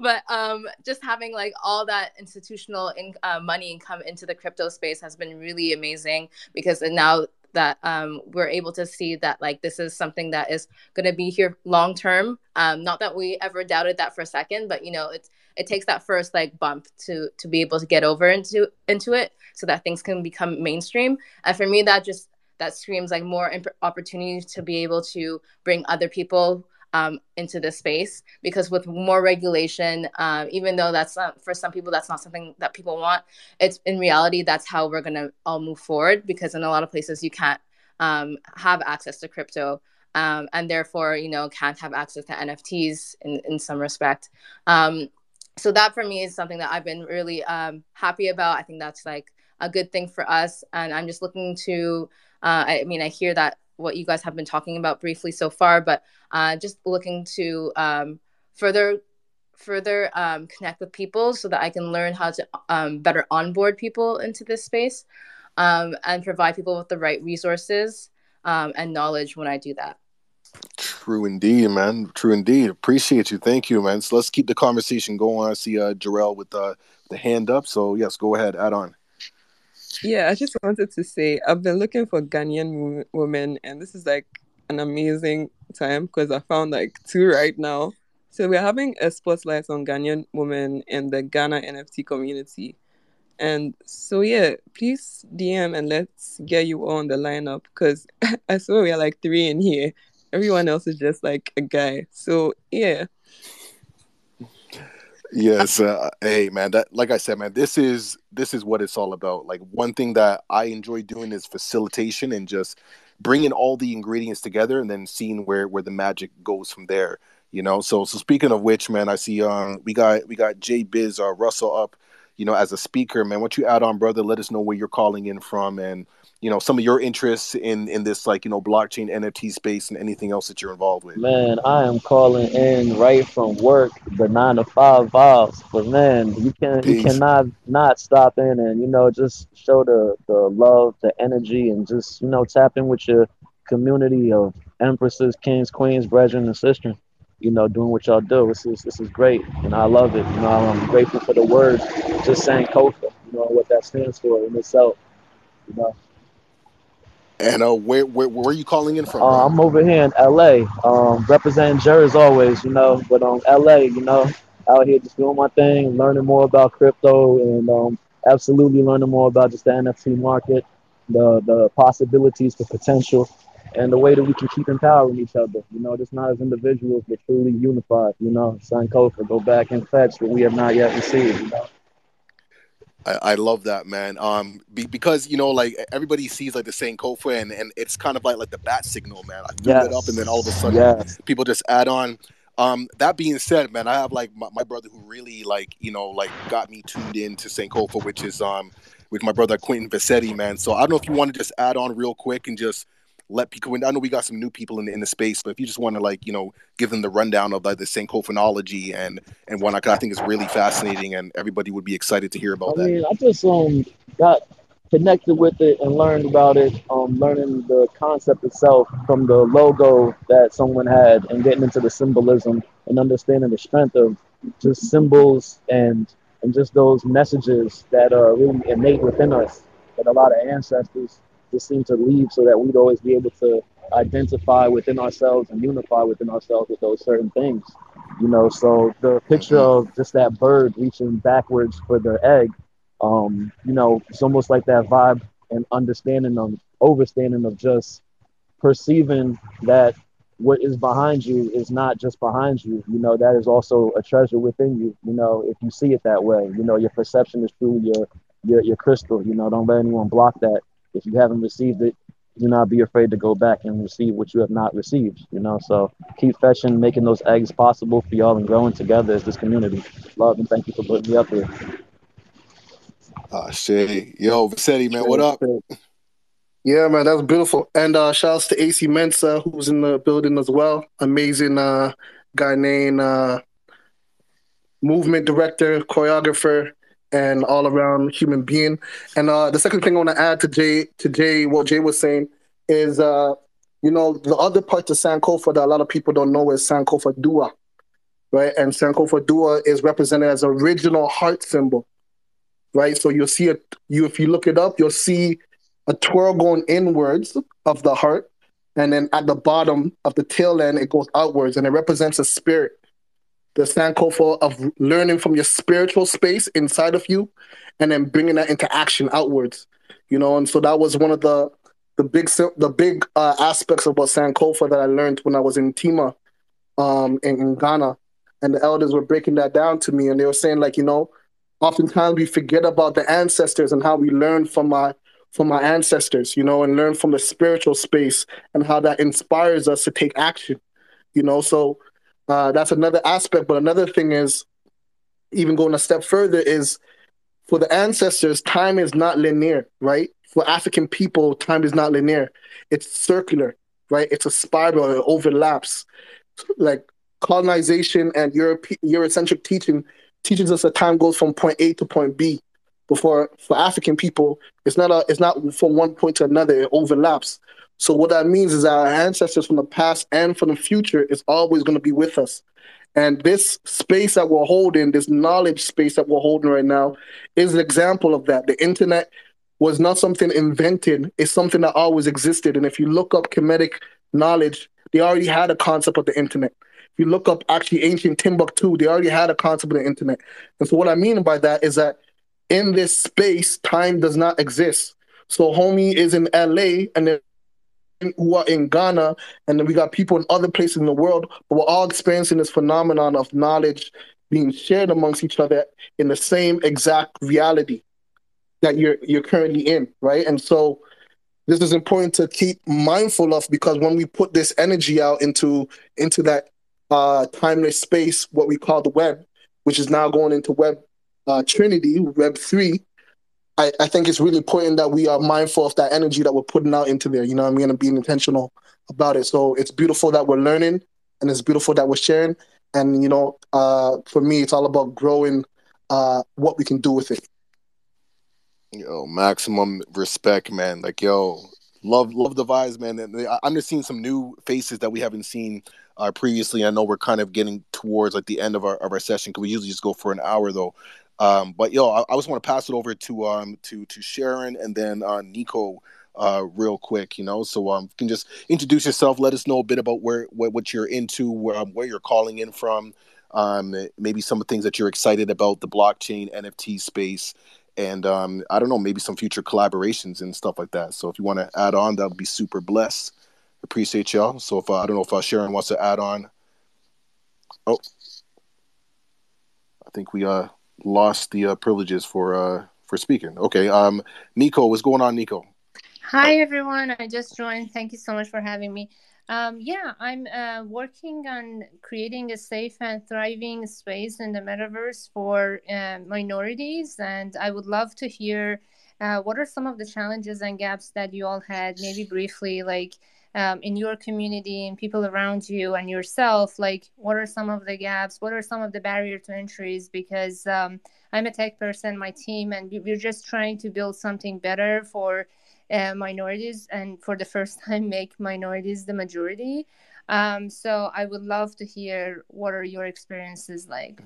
but um, just having like all that institutional in, uh, money come into the crypto space has been really amazing because now that um, we're able to see that like this is something that is going to be here long term. Um, not that we ever doubted that for a second, but you know, it's it takes that first like bump to to be able to get over into into it, so that things can become mainstream. And for me, that just that screams like more imp- opportunities to be able to bring other people um, into this space because with more regulation, uh, even though that's not for some people that's not something that people want, it's in reality that's how we're gonna all move forward because in a lot of places you can't um, have access to crypto. Um, and therefore, you know, can't have access to NFTs in, in some respect. Um, so that for me is something that I've been really um, happy about. I think that's like a good thing for us. And I'm just looking to, uh, I mean, I hear that what you guys have been talking about briefly so far, but uh, just looking to um, further further um, connect with people so that I can learn how to um, better onboard people into this space um, and provide people with the right resources um, and knowledge when I do that.
True indeed, man. True indeed. Appreciate you. Thank you, man. So let's keep the conversation going. I see uh, Jarrell with uh, the hand up. So yes, go ahead. Add on.
Yeah, I just wanted to say I've been looking for Ghanaian women, and this is like an amazing time because I found like two right now. So we're having a spotlight on Ghanaian women in the Ghana NFT community. And so yeah, please DM and let's get you on the lineup because <laughs> I swear we are like three in here. Everyone else is just like a guy. So yeah.
Yes, uh, hey man, that like I said, man, this is this is what it's all about. Like one thing that I enjoy doing is facilitation and just bringing all the ingredients together and then seeing where where the magic goes from there. You know, so so speaking of which, man, I see um we got we got Jay Biz uh, Russell up you know, as a speaker, man, what you add on, brother, let us know where you're calling in from and, you know, some of your interests in in this like, you know, blockchain NFT space and anything else that you're involved with.
Man, I am calling in right from work, the nine to five vibes. But man, you can Peace. you cannot not stop in and, you know, just show the the love, the energy and just, you know, tap in with your community of empresses, kings, queens, brethren, and sisters you know, doing what y'all do. This is this is great, and I love it. You know, I'm grateful for the word, just saying Kofa, you know, what that stands for in itself. You know.
And uh, where, where where are you calling in from?
Uh, I'm over here in LA, um, representing Jer as always, you know. But um, LA, you know, out here just doing my thing, learning more about crypto, and um, absolutely learning more about just the NFT market, the the possibilities, the potential and the way that we can keep empowering each other. You know, just not as individuals, but truly unified. You know, Sankofa, go back and fetch what we have not yet received. You know?
I, I love that man. Um, be, because you know, like everybody sees like the Sankofa, and and it's kind of like like the bat signal, man. I threw yes. it up, and then all of a sudden, yes. people just add on. Um, that being said, man, I have like my, my, brother who really like you know like got me tuned in to Sankofa, which is um with my brother Quentin Vassetti, man. So I don't know if you want to just add on real quick and just let people in. I know we got some new people in the, in the space, but if you just want to like you know give them the rundown of like the sankophanology and and whatnot, I think it's really fascinating, and everybody would be excited to hear about I that.
Mean, I just um got connected with it and learned about it, um, learning the concept itself from the logo that someone had, and getting into the symbolism and understanding the strength of just symbols and and just those messages that are really innate within us that a lot of ancestors just seem to leave so that we'd always be able to identify within ourselves and unify within ourselves with those certain things. You know, so the picture of just that bird reaching backwards for the egg, um, you know, it's almost like that vibe and understanding of overstanding of just perceiving that what is behind you is not just behind you. You know, that is also a treasure within you. You know, if you see it that way, you know, your perception is truly your your, your crystal. You know, don't let anyone block that if you haven't received it, do not be afraid to go back and receive what you have not received. You know, so keep fetching, making those eggs possible for y'all and growing together as this community. Love and thank you for putting me up here.
Ah, shit. Yo, Vassetti, man, what up?
Yeah, man, that's beautiful. And uh shouts to AC Mensa, who's in the building as well. Amazing uh guy named uh movement director, choreographer, and all around human being. And uh, the second thing I want to add to Jay, to Jay, what Jay was saying is, uh, you know, the other part of Sankofa that a lot of people don't know is Sankofa Dua, right? And Sankofa Dua is represented as original heart symbol, right? So you'll see it. You if you look it up, you'll see a twirl going inwards of the heart, and then at the bottom of the tail end, it goes outwards, and it represents a spirit the Sankofa of learning from your spiritual space inside of you and then bringing that into action outwards you know? And so that was one of the the big the big uh, aspects about Sankofa that I learned when I was in Tema um in, in Ghana. And the elders were breaking that down to me and they were saying like you know oftentimes we forget about the ancestors and how we learn from our from our ancestors you know and learn from the spiritual space and how that inspires us to take action you know? So uh, that's another aspect. But another thing is, even going a step further, is for the ancestors, time is not linear, right? For African people, time is not linear. It's circular, right? It's a spiral, it overlaps. Like colonization and Europe, Eurocentric teaching teaches us that time goes from point A to point B. Before for African people, it's not a it's not from one point to another, it overlaps. So what that means is our ancestors from the past and from the future is always going to be with us. And this space that we're holding, this knowledge space that we're holding right now, is an example of that. The internet was not something invented, it's something that always existed. And if you look up Kemetic knowledge, they already had a concept of the internet. If you look up actually ancient Timbuktu, they already had a concept of the internet. And so what I mean by that is that in this space, time does not exist. So homie is in LA and who are in Ghana, and then we got people in other places in the world, but we're all experiencing this phenomenon of knowledge being shared amongst each other in the same exact reality that you're you're currently in, right? And so this is important to keep mindful of because when we put this energy out into into that uh, timeless space, what we call the web, which is now going into web uh, Trinity, web three, I, I think it's really important that we are mindful of that energy that we're putting out into there. You know, what I'm going to be intentional about it. So it's beautiful that we're learning, and it's beautiful that we're sharing. And you know, uh, for me, it's all about growing uh, what we can do with it.
Yo, maximum respect, man. Like, yo, love, love the vibes, man. And I'm just seeing some new faces that we haven't seen uh, previously. I know we're kind of getting towards like the end of our of our session because we usually just go for an hour though. Um, but yo, I, I just want to pass it over to um to to Sharon and then uh, Nico uh, real quick, you know. So um, you can just introduce yourself, let us know a bit about where what, what you're into, where, um, where you're calling in from, um, maybe some of the things that you're excited about the blockchain NFT space, and um, I don't know, maybe some future collaborations and stuff like that. So if you want to add on, that would be super blessed. Appreciate y'all. So if uh, I don't know if uh, Sharon wants to add on. Oh, I think we uh lost the uh, privileges for uh for speaking. Okay, um, Nico, what's going on, Nico?
Hi everyone, I just joined. Thank you so much for having me. Um, yeah, I'm uh, working on creating a safe and thriving space in the metaverse for uh, minorities, and I would love to hear uh, what are some of the challenges and gaps that you all had, maybe briefly, like um, in your community and people around you and yourself. Like, what are some of the gaps? What are some of the barrier to entries? Because um, I'm a tech person, my team, and we're just trying to build something better for uh, minorities and for the first <laughs> time make minorities the majority. Um, so I would love to hear what are your experiences like.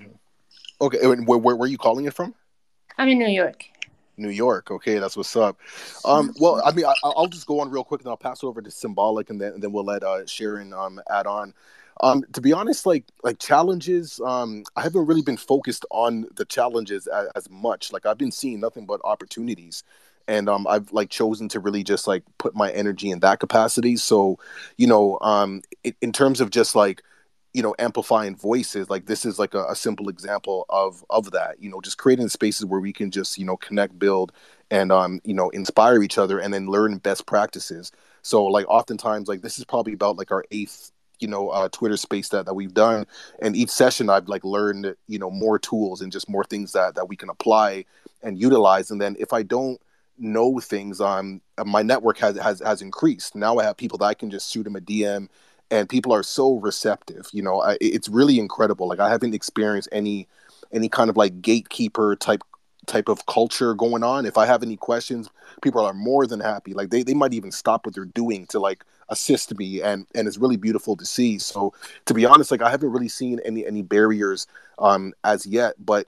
Okay, and where, where, where are you calling it from?
I'm in New York.
New York. Okay, that's what's up. Um, well, I mean, I, will just go on real quick, and I'll pass over to Symbolik, and then and then we'll let uh, Sharon um, add on. Um, to be honest, like like challenges, um, I haven't really been focused on the challenges as, as much. Like I've been seeing nothing but opportunities and um, I've like chosen to really just like put my energy in that capacity. So, you know, um, it, in terms of just like you know amplifying voices, like this is like a, a, simple example of of that. You know, just creating spaces where we can just you know connect, build, and um, you know inspire each other, and then learn best practices. So, like oftentimes, like this is probably about like our eighth you know uh, twitter space that, that we've done and each session i've like learned you know more tools and just more things that that we can apply and utilize and then if i don't know things uh, my network has has has increased. Now I have people that I can just shoot them a DM, and people are so receptive. You know, I, it's really incredible. Like I haven't experienced any any kind of like gatekeeper type type of culture going on. If I have any questions, people are more than happy. Like they, they might even stop what they're doing to like assist me and and it's really beautiful to see. So to be honest, like I haven't really seen any any barriers um as yet, but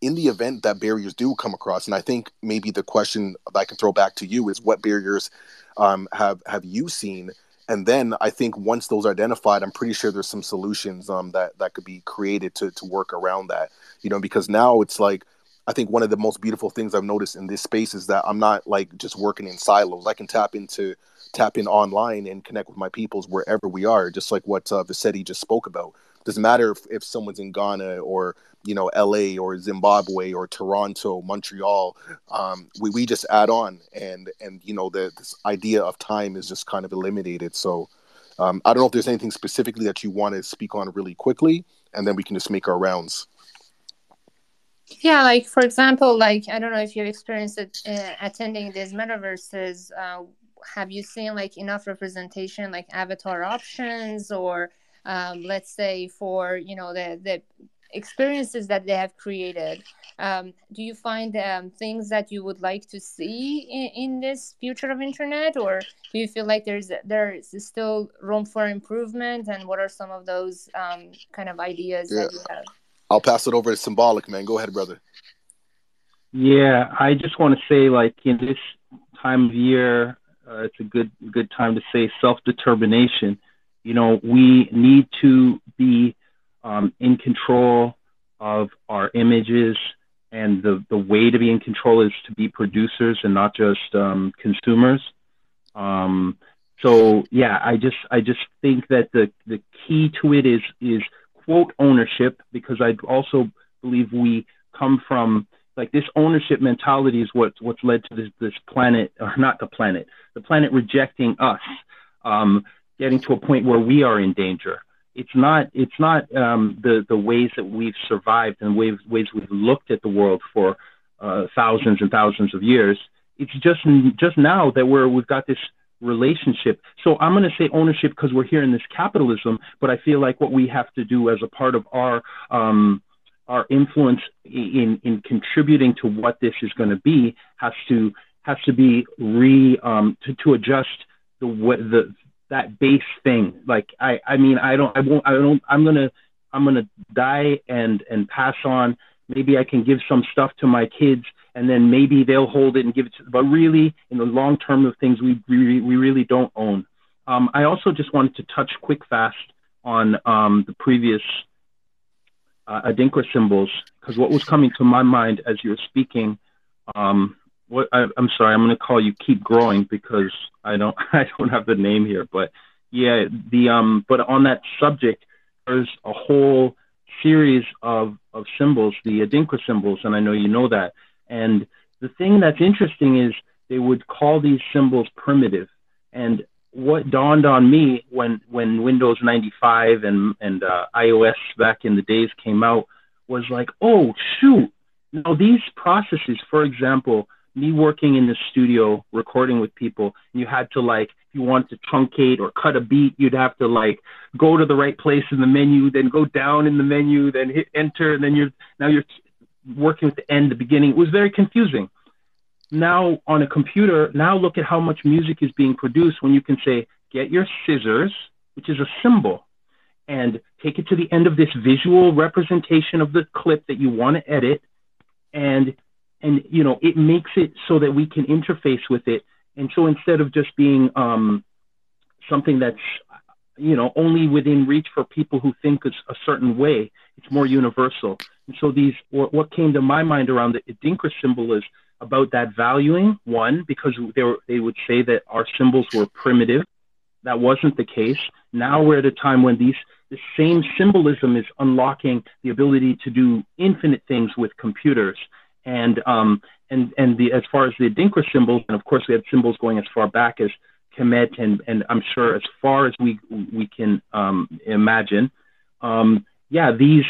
in the event that barriers do come across, and I think maybe the question that I can throw back to you is what barriers um, have have you seen? And then I think once those are identified, I'm pretty sure there's some solutions um, that that could be created to to work around that. You know, because now it's like I think one of the most beautiful things I've noticed in this space is that I'm not like just working in silos. I can tap into tap in online and connect with my peoples wherever we are, just like what uh, Visetti just spoke about. Doesn't matter if, if someone's in Ghana or you know LA or Zimbabwe or Toronto, Montreal. Um, we we just add on, and and you know the this idea of time is just kind of eliminated. So um, I don't know if there's anything specifically that you want to speak on really quickly, and then we can just make our rounds.
Yeah, like for example, like I don't know if you've experienced it uh, attending these metaverses. Uh, have you seen like enough representation, like avatar options, or um, let's say for you know the the experiences that they have created. Um, do you find um, things that you would like to see in, in, this future of internet? Or do you feel like there's there's still room for improvement? And what are some of those um, kind of ideas yeah. that you have?
I'll pass it over to Symbolik man. Go ahead brother.
Yeah i just want to say like in this time of year uh, it's a good good time to say self-determination You know, we need to be um, in control of our images, and the, the way to be in control is to be producers and not just um, consumers. Um, so yeah, I just I just think that the the key to it is is quote ownership because I also believe we come from like this ownership mentality is what what's led to this this planet or not the planet the planet rejecting us um, getting to a point where we are in danger it's not it's not um, the the ways that we've survived and ways ways we've looked at the world for uh, thousands and thousands of years it's just just now that we're we've got this relationship. So I'm going to say ownership because we're here in this capitalism, but I feel like what we have to do as a part of our um, our influence in in contributing to what this is going to be has to has to be re um, to to adjust the the that base thing. Like I I mean I don't I won't I don't I'm gonna I'm gonna die and and pass on. Maybe I can give some stuff to my kids and then maybe they'll hold it and give it to. But really, in the long term of things, we we, we really don't own. Um, I also just wanted to touch quick fast on um, the previous uh, Adinkra symbols because what was coming to my mind as you were speaking. Um, what I, am sorry, I'm going to call you Keep Growing because I don't <laughs> I don't have the name here, but yeah, the um, but on that subject, there's a whole series of of symbols, the Adinkra symbols, and I know you know that. And the thing that's interesting is they would call these symbols primitive. And what dawned on me when, when Windows 95 and, and uh, iOS back in the days came out was like, oh, shoot. Now, these processes, for example, me working in the studio recording with people, you had to like, if you want to truncate or cut a beat, you'd have to like go to the right place in the menu, then go down in the menu, then hit enter, and then you're now you're working with the end, the beginning. It was very confusing. Now on a computer, now look at how much music is being produced when you can say, get your scissors, which is a symbol, and take it to the end of this visual representation of the clip that you want to edit. And and you know, it makes it so that we can interface with it. And so instead of just being um, something that's you know only within reach for people who think it's a certain way, it's more universal. And so these, what came to my mind around the Adinkra symbol is about that valuing one, because they were, they would say that our symbols were primitive. That wasn't the case. Now we're at a time when these, the same symbolism is unlocking the ability to do infinite things with computers. And, um, and, and the, as far as the Adinkra symbols, and of course we had symbols going as far back as Kemet and, and I'm sure as far as we, we can um, imagine, um, yeah, these,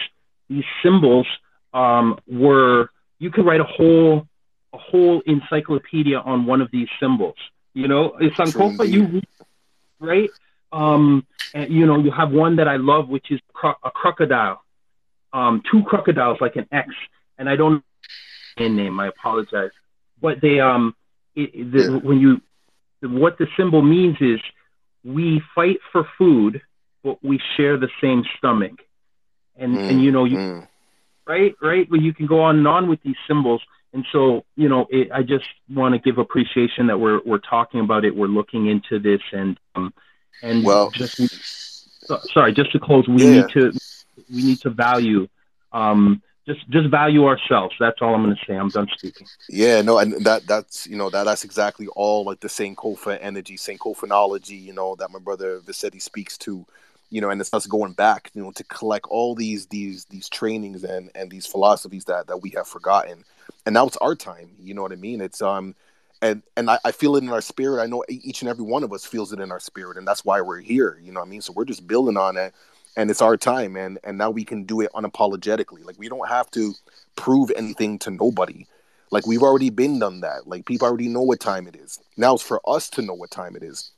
these symbols um, were you could write a whole a whole encyclopedia on one of these symbols. You know, Sankofa, you right? Um, and, you know, you have one that I love, which is cro- a crocodile, um, two crocodiles like an X, and I don't know name. I apologize, but they um, it, the, yeah. when you what the symbol means is we fight for food, but we share the same stomach and mm, and you know you mm. right right but you can go on and on with these symbols and so you know it, i just want to give appreciation that we're we're talking about it we're looking into this and um, and well just sorry just to close we yeah. need to we need to value um just just value ourselves that's all i'm going to say i'm done speaking
yeah no and that that's you know that that's exactly all like the sankofa energy sankophanology you know that my brother Vasetti speaks to you know, and it's us going back, you know, to collect all these these these trainings and and these philosophies that that we have forgotten, and now it's our time. You know what I mean? It's um, and and I, I feel it in our spirit. I know each and every one of us feels it in our spirit, and that's why we're here. You know what I mean? So we're just building on it, and it's our time, and and now we can do it unapologetically. Like we don't have to prove anything to nobody. Like we've already been done that. Like people already know what time it is. Now it's for us to know what time it is.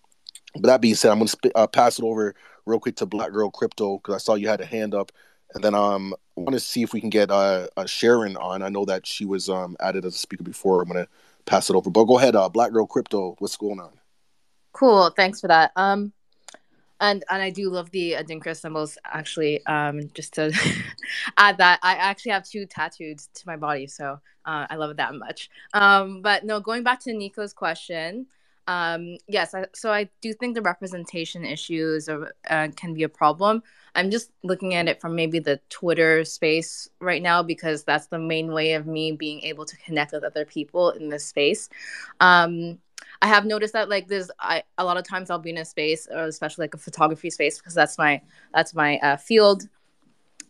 But that being said, I'm going to sp- uh, pass it over real quick to Black Girl Crypto because I saw you had a hand up, and then um, I want to see if we can get uh, uh, Sharon on. I know that she was um added as a speaker before. I'm gonna pass it over, but go ahead, uh, Black Girl Crypto. What's going on?
Cool. Thanks for that. Um, and and I do love the Adinkra symbols. Actually, um, just to <laughs> add that, I actually have two tattoos to my body, so uh, I love it that much. Um, but no, going back to Nico's question, um, yes, I, so I do think the representation issues are, uh, can be a problem. I'm just looking at it from maybe the Twitter space right now because that's the main way of me being able to connect with other people in this space. Um, I have noticed that like there's I, a lot of times I'll be in a space, or especially like a photography space, because that's my that's my uh, field.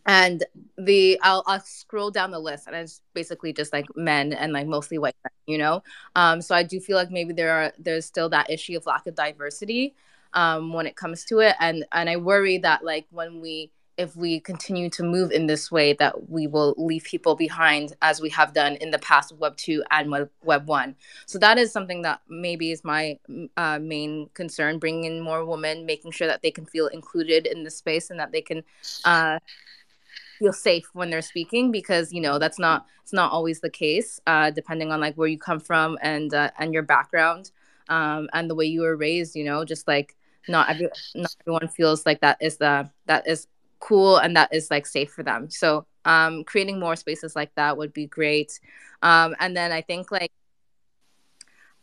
And the I'll, I'll scroll down the list and it's basically just like men and like mostly white men you know? Um so i do feel like maybe there are there's still that issue of lack of diversity um when it comes to it. And and i worry that like when we if we continue to move in this way that we will leave people behind as we have done in the past web 2 and web, web 1 so that is something that maybe is my uh, main concern bringing in more women making sure that they can feel included in the space and that they can uh, feel safe when they're speaking because you know that's not it's not always the case uh, depending on like where you come from and uh, and your background um, and the way you were raised you know just like not every not everyone feels like that is the that is cool and that is like safe for them. So um, creating more spaces like that would be great. Um, and then i think like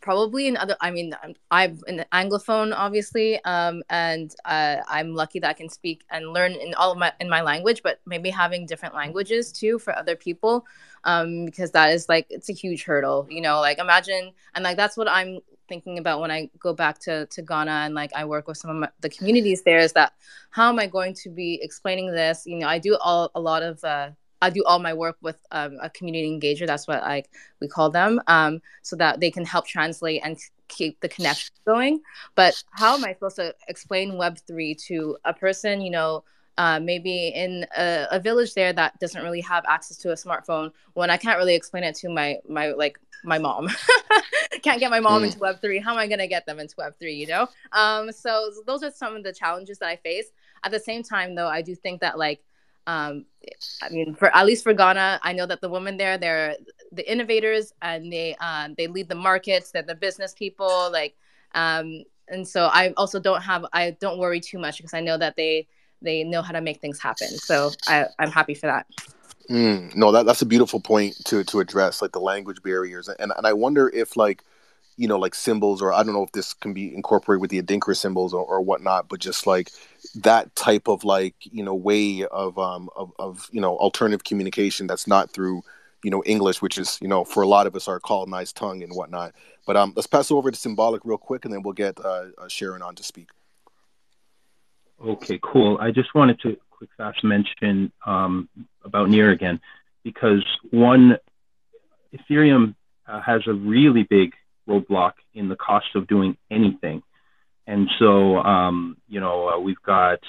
probably in other i mean i'm an anglophone obviously um, and uh, i'm lucky that i can speak and learn in all of my in my language but maybe having different languages too for other people um, because that is like it's a huge hurdle you know like imagine and like that's what i'm thinking about when i go back to to ghana and like i work with some of my, the communities there is that how am i going to be explaining this you know i do all a lot of uh, I do all my work with um, a community engager. That's what like we call them, um, so that they can help translate and keep the connection going. But how am I supposed to explain Web three to a person, you know, uh, maybe in a, a, village there that doesn't really have access to a smartphone when I can't really explain it to my my like my mom. <laughs> can't get my mom mm. into Web three. How am I gonna get them into Web three? You know. Um, so those are some of the challenges that I face. At the same time, though, I do think that like um, I mean, for at least for Ghana, I know that the women there, they're the innovators and they uh, they lead the markets. They're the business people, like, um, and so I also don't have I don't worry too much because I know that they they know how to make things happen. So I, I'm happy for that.
Mm, no, that, that's a beautiful point to to address, like the language barriers, and and I wonder if like you know, like symbols, or I don't know if this can be incorporated with the Adinkra symbols or, or whatnot, but just like that type of like, you know, way of, um, of, of, you know, alternative communication that's not through, you know, English, which is, you know, for a lot of us our colonized tongue and whatnot. But um, let's pass over to Symbolik real quick, and then we'll get uh, uh, Sharon on to speak.
Okay, cool. I just wanted to quick fast mention um, about Near again, because one, Ethereum uh, has a really big roadblock in the cost of doing anything. And so, um, you know, uh, we've got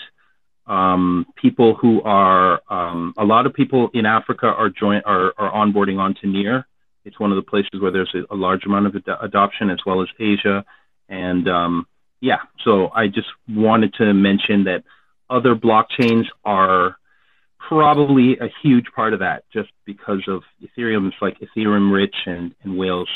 um, people who are um, a lot of people in Africa are join are, are onboarding onto Near. It's one of the places where there's a, a large amount of ad- adoption, as well as Asia. And um, yeah, so I just wanted to mention that other blockchains are probably a huge part of that, just because of Ethereum is like Ethereum rich and, and whales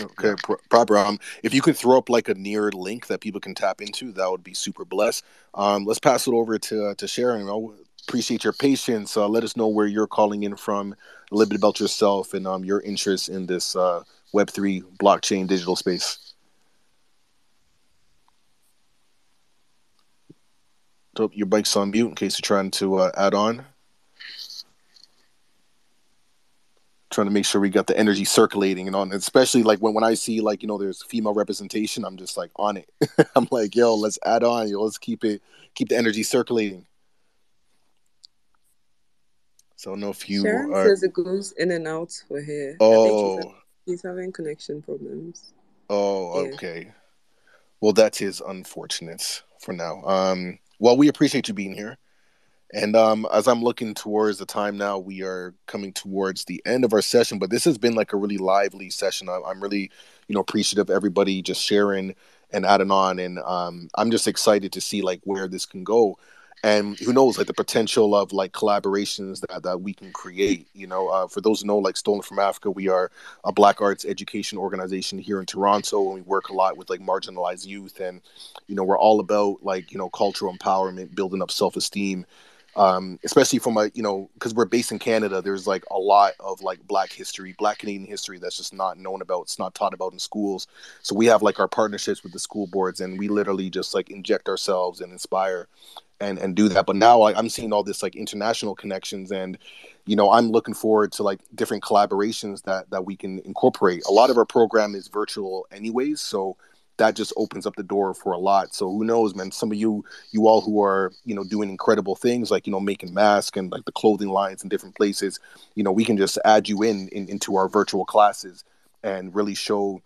Okay, proper. Um, if you could throw up like a near link that people can tap into, that would be super blessed. Um, let's pass it over to to Sharon. I appreciate your patience. Uh, let us know where you're calling in from, a little bit about yourself and um your interest in this uh, Web three blockchain digital space. So your bike's on mute in case you're trying to uh, add on. trying to make sure we got the energy circulating and on especially like when, when i see like you know there's female representation i'm just like on it. <laughs> I'm like yo let's add on yo let's keep it keep the energy circulating. So i don't know if you
Sharon
are...
says it goes in and out for here.
Oh.
he's, he's, having connection problems.
Oh yeah. okay. Well that is unfortunate for now. Um well we appreciate you being here and um, as I'm looking towards the time now, we are coming towards the end of our session. But this has been like a really lively session. I, am really, you know, appreciative of everybody just sharing and adding on. And um, I'm just excited to see like where this can go. And who knows, like the potential of like collaborations that, that we can create. You know, uh, for those who know, like Stolen from Africa, we are a Black arts education organization here in Toronto, and we work a lot with like marginalized youth. And you know, we're all about like you know cultural empowerment, building up self esteem um, especially from a you know because we're based in Canada. There's like a lot of like Black history, Black Canadian history that's just not known about. It's not taught about in schools. So we have like our partnerships with the school boards, and we literally just like inject ourselves and inspire, and and do that. But now I, I'm seeing all this like international connections, and you know I'm looking forward to like different collaborations that that we can incorporate. A lot of our program is virtual anyways, so that just opens up the door for a lot. So who knows, man? Some of you, you all who are, you know, doing incredible things like you know making masks and like the clothing lines in different places, you know, we can just add you in, in into our virtual classes and really show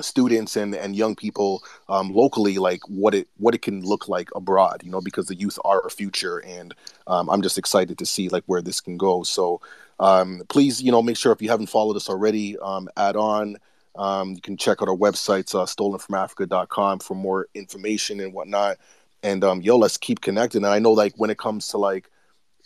students and and young people um, locally like what it what it can look like abroad you know because the youth are our future and um, i'm just excited to see like where this can go so um, please you know make sure if you haven't followed us already um, add on um, you can check out our websites, uh, stolenfromafrica.com for more information and whatnot. And um, yo, let's keep connecting. And I know like when it comes to like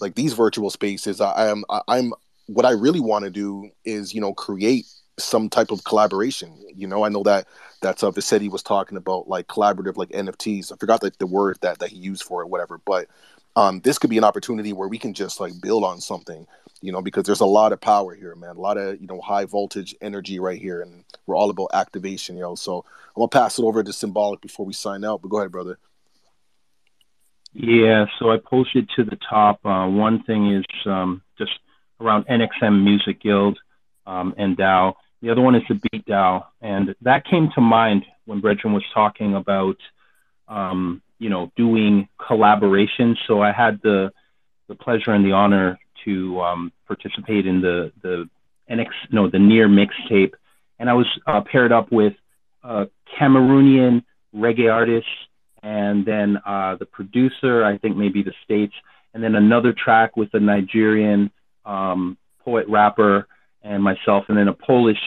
like these virtual spaces, I, am I, I'm what I really want to do is you know create some type of collaboration. You know, I know that that's uh Vicetti was talking about like collaborative like NFTs. I forgot like the word that that he used for it, whatever. But um, this could be an opportunity where we can just like build on something you know, because there's a lot of power here, man. A lot of, you know, high voltage energy right here. And we're all about activation, you know. So I'm going to pass it over to Symbolik before we sign out. But go ahead, brother.
Yeah, so I posted to the top. Uh, one thing is um, just around NXM Music Guild um, and DAO. The other one is the Beat DAO. And that came to mind when Brethren was talking about, um, you know, doing collaboration. So I had the, the pleasure and the honor to um, participate in the the NX no the near mixtape, and I was uh, paired up with a Cameroonian reggae artist, and then uh, the producer I think maybe the states, and then another track with a Nigerian um, poet rapper and myself, and then a Polish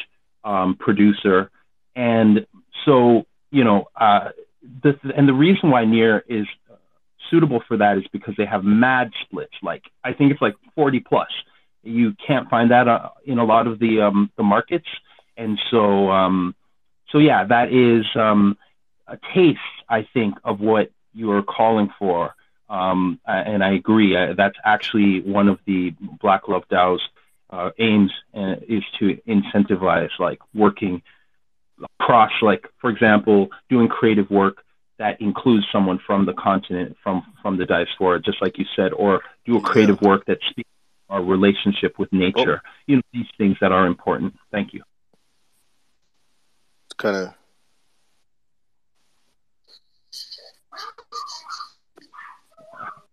um, producer, and so you know. Uh, this, and the reason why Near is suitable for that is because they have mad splits. Like I think it's like 40 plus. You can't find that uh, in a lot of the um, the markets, and so um, so yeah, that is um, a taste, I think, of what you are calling for. Um, and I agree. Uh, that's actually one of the Black Love DAO's uh, aims uh, is to incentivize like working across, like for example, doing creative work that includes someone from the continent, from from the diaspora, just like you said, or do a creative work that speaks our relationship with nature. Oh. You know, these things that are important. Thank you.
It's kind of.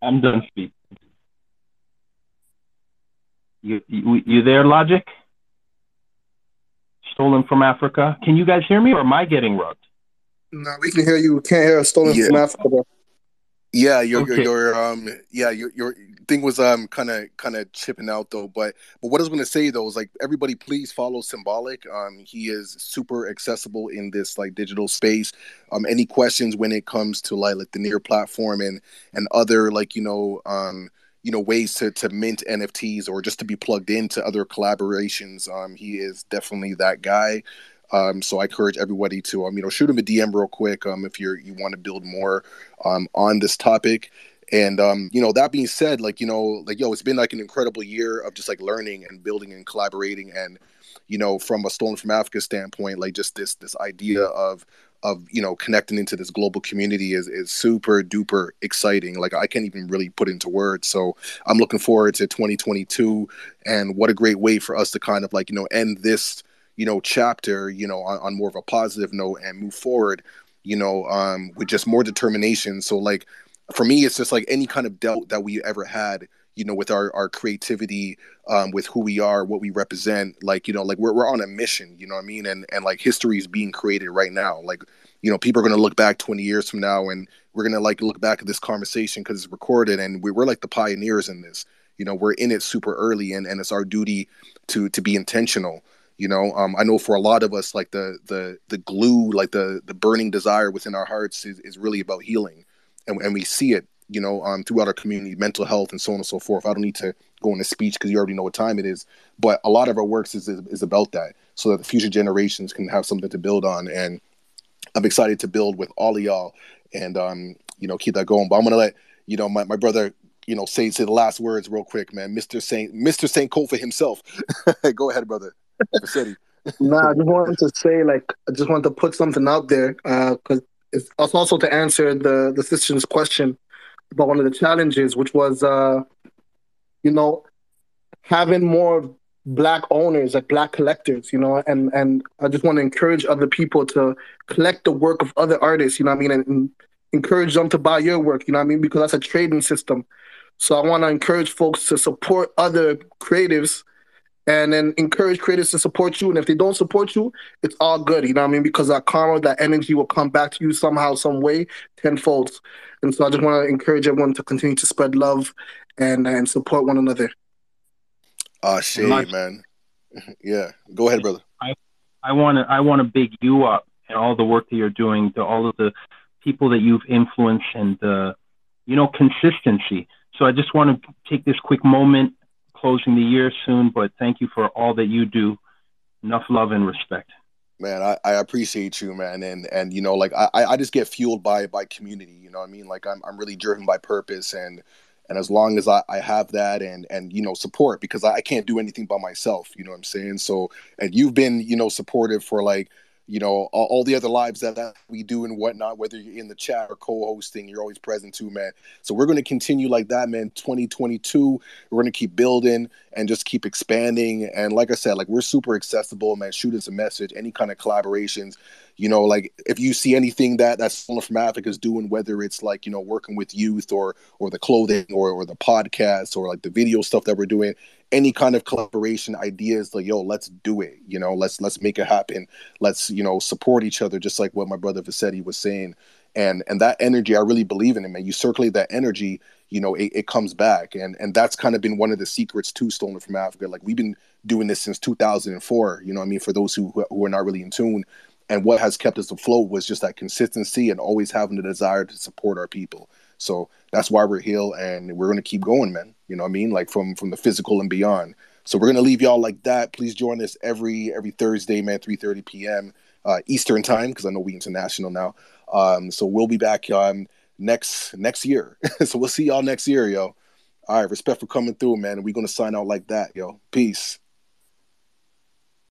I'm done speaking. You, you you there, Logik? Stolen from Africa. Can you guys hear me, or am I getting rugged?
No, we can hear you. We can't hear a stolen yeah. from Africa. Bro.
Yeah, your, okay. your your um yeah your your thing was um kind of kind of chipping out though. But but what I was gonna say though is like everybody please follow Symbolik. Um, he is super accessible in this like digital space. Um, any questions when it comes to like like the near platform and and other like you know um you know ways to to mint NFTs or just to be plugged into other collaborations. Um, he is definitely that guy. Um, so I encourage everybody to um, you know shoot him a DM real quick um, if you're you want to build more um, on this topic. And um, you know that being said, like you know, like yo, it's been like an incredible year of just like learning and building and collaborating, and you know, from a stolen from Africa standpoint, like just this this idea of of you know connecting into this global community is is super duper exciting like i can't even really put into words so i'm looking forward to 2022 and what a great way for us to kind of like you know end this you know chapter you know on, on more of a positive note and move forward you know um with just more determination. So like for me it's just like any kind of doubt that we ever had you know with our our creativity um with who we are what we represent like you know like we're, we're on a mission you know what i mean? And and like history is being created right now. Like you know people are going to look back 20 years from now and we're going to like look back at this conversation because it's recorded and we, we're like the pioneers in this. You know we're in it super early and and it's our duty to to be intentional you know um, i know for a lot of us like the the the glue like the the burning desire within our hearts is, is really about healing and, and we see it you know um, throughout our community mental health and so on and so forth i don't need to go into speech because you already know what time it is but a lot of our works is, is, is about that so that the future generations can have something to build on and i'm excited to build with all of y'all and um, you know keep that going but i'm gonna let you know my, my brother you know, say say the last words real quick, man. Mister Saint, Mister Sankofa himself. <laughs> Go ahead, brother.
Nah, I just wanted to say, like, I just wanted to put something out there because uh, it's also to answer the the sister's question about one of the challenges, which was, uh, you know, having more black owners, like black collectors, you know, and and I just want to encourage other people to collect the work of other artists, you know I mean, and, and, encourage them to buy your work, you know I mean, because that's a trading system. So I want to encourage folks to support other creatives and then encourage creators to support you. And if they don't support you, it's all good, you know what I mean? Because that karma, that energy will come back to you somehow, some way, tenfold. And so I just want to encourage everyone to continue to spread love and and support one another.
Ah, shit, man. <laughs> yeah, go ahead, brother.
I I want to I want to big you up and all the work that you're doing, to all of the people that you've influenced, and the you know consistency. So I just want to take this quick moment, closing the year soon, but thank you for all that you do. Enough love and respect.
Man, I, I appreciate you, man, and and you know, like I I just get fueled by by community. You know, what I mean, like I'm I'm really driven by purpose and and as long as I, I have that and and you know support because I, I can't do anything by myself you know what i'm saying so and you've been you know supportive for like you know all, all, the other lives that, that we do and whatnot whether you're in the chat or co-hosting you're always present too man. So we're going to continue like that man. 2022 we're going to keep building and just keep expanding. And like i said like we're super accessible man. Shoot us a message any kind of collaborations. You know like if you see anything that that someone from africa is doing whether it's like you know working with youth or or the clothing or or the podcast or like the video stuff that we're doing any kind of collaboration ideas like yo let's do it. You know let's let's make it happen. Let's you know support each other just like what my brother Vasetti was saying. And and that energy i really believe in it man. You circulate that energy you know it, it comes back. And and that's kind of been one of the secrets to stolen from africa. Like we've been doing this since 2004 you know i mean for those who who are not really in tune. And what has kept us afloat was just that consistency and always having the desire to support our people. So that's why we're here and we're going to keep going man. You know what i mean? Like from from the physical and beyond. So we're going to leave y'all like that. Please join us every every thursday man 3 30 p.m uh, eastern time because i know we international now. Um, so we'll be back um, next next year. <laughs> So we'll see y'all next year yo. All right respect for coming through man. We're to sign out like that yo. Peace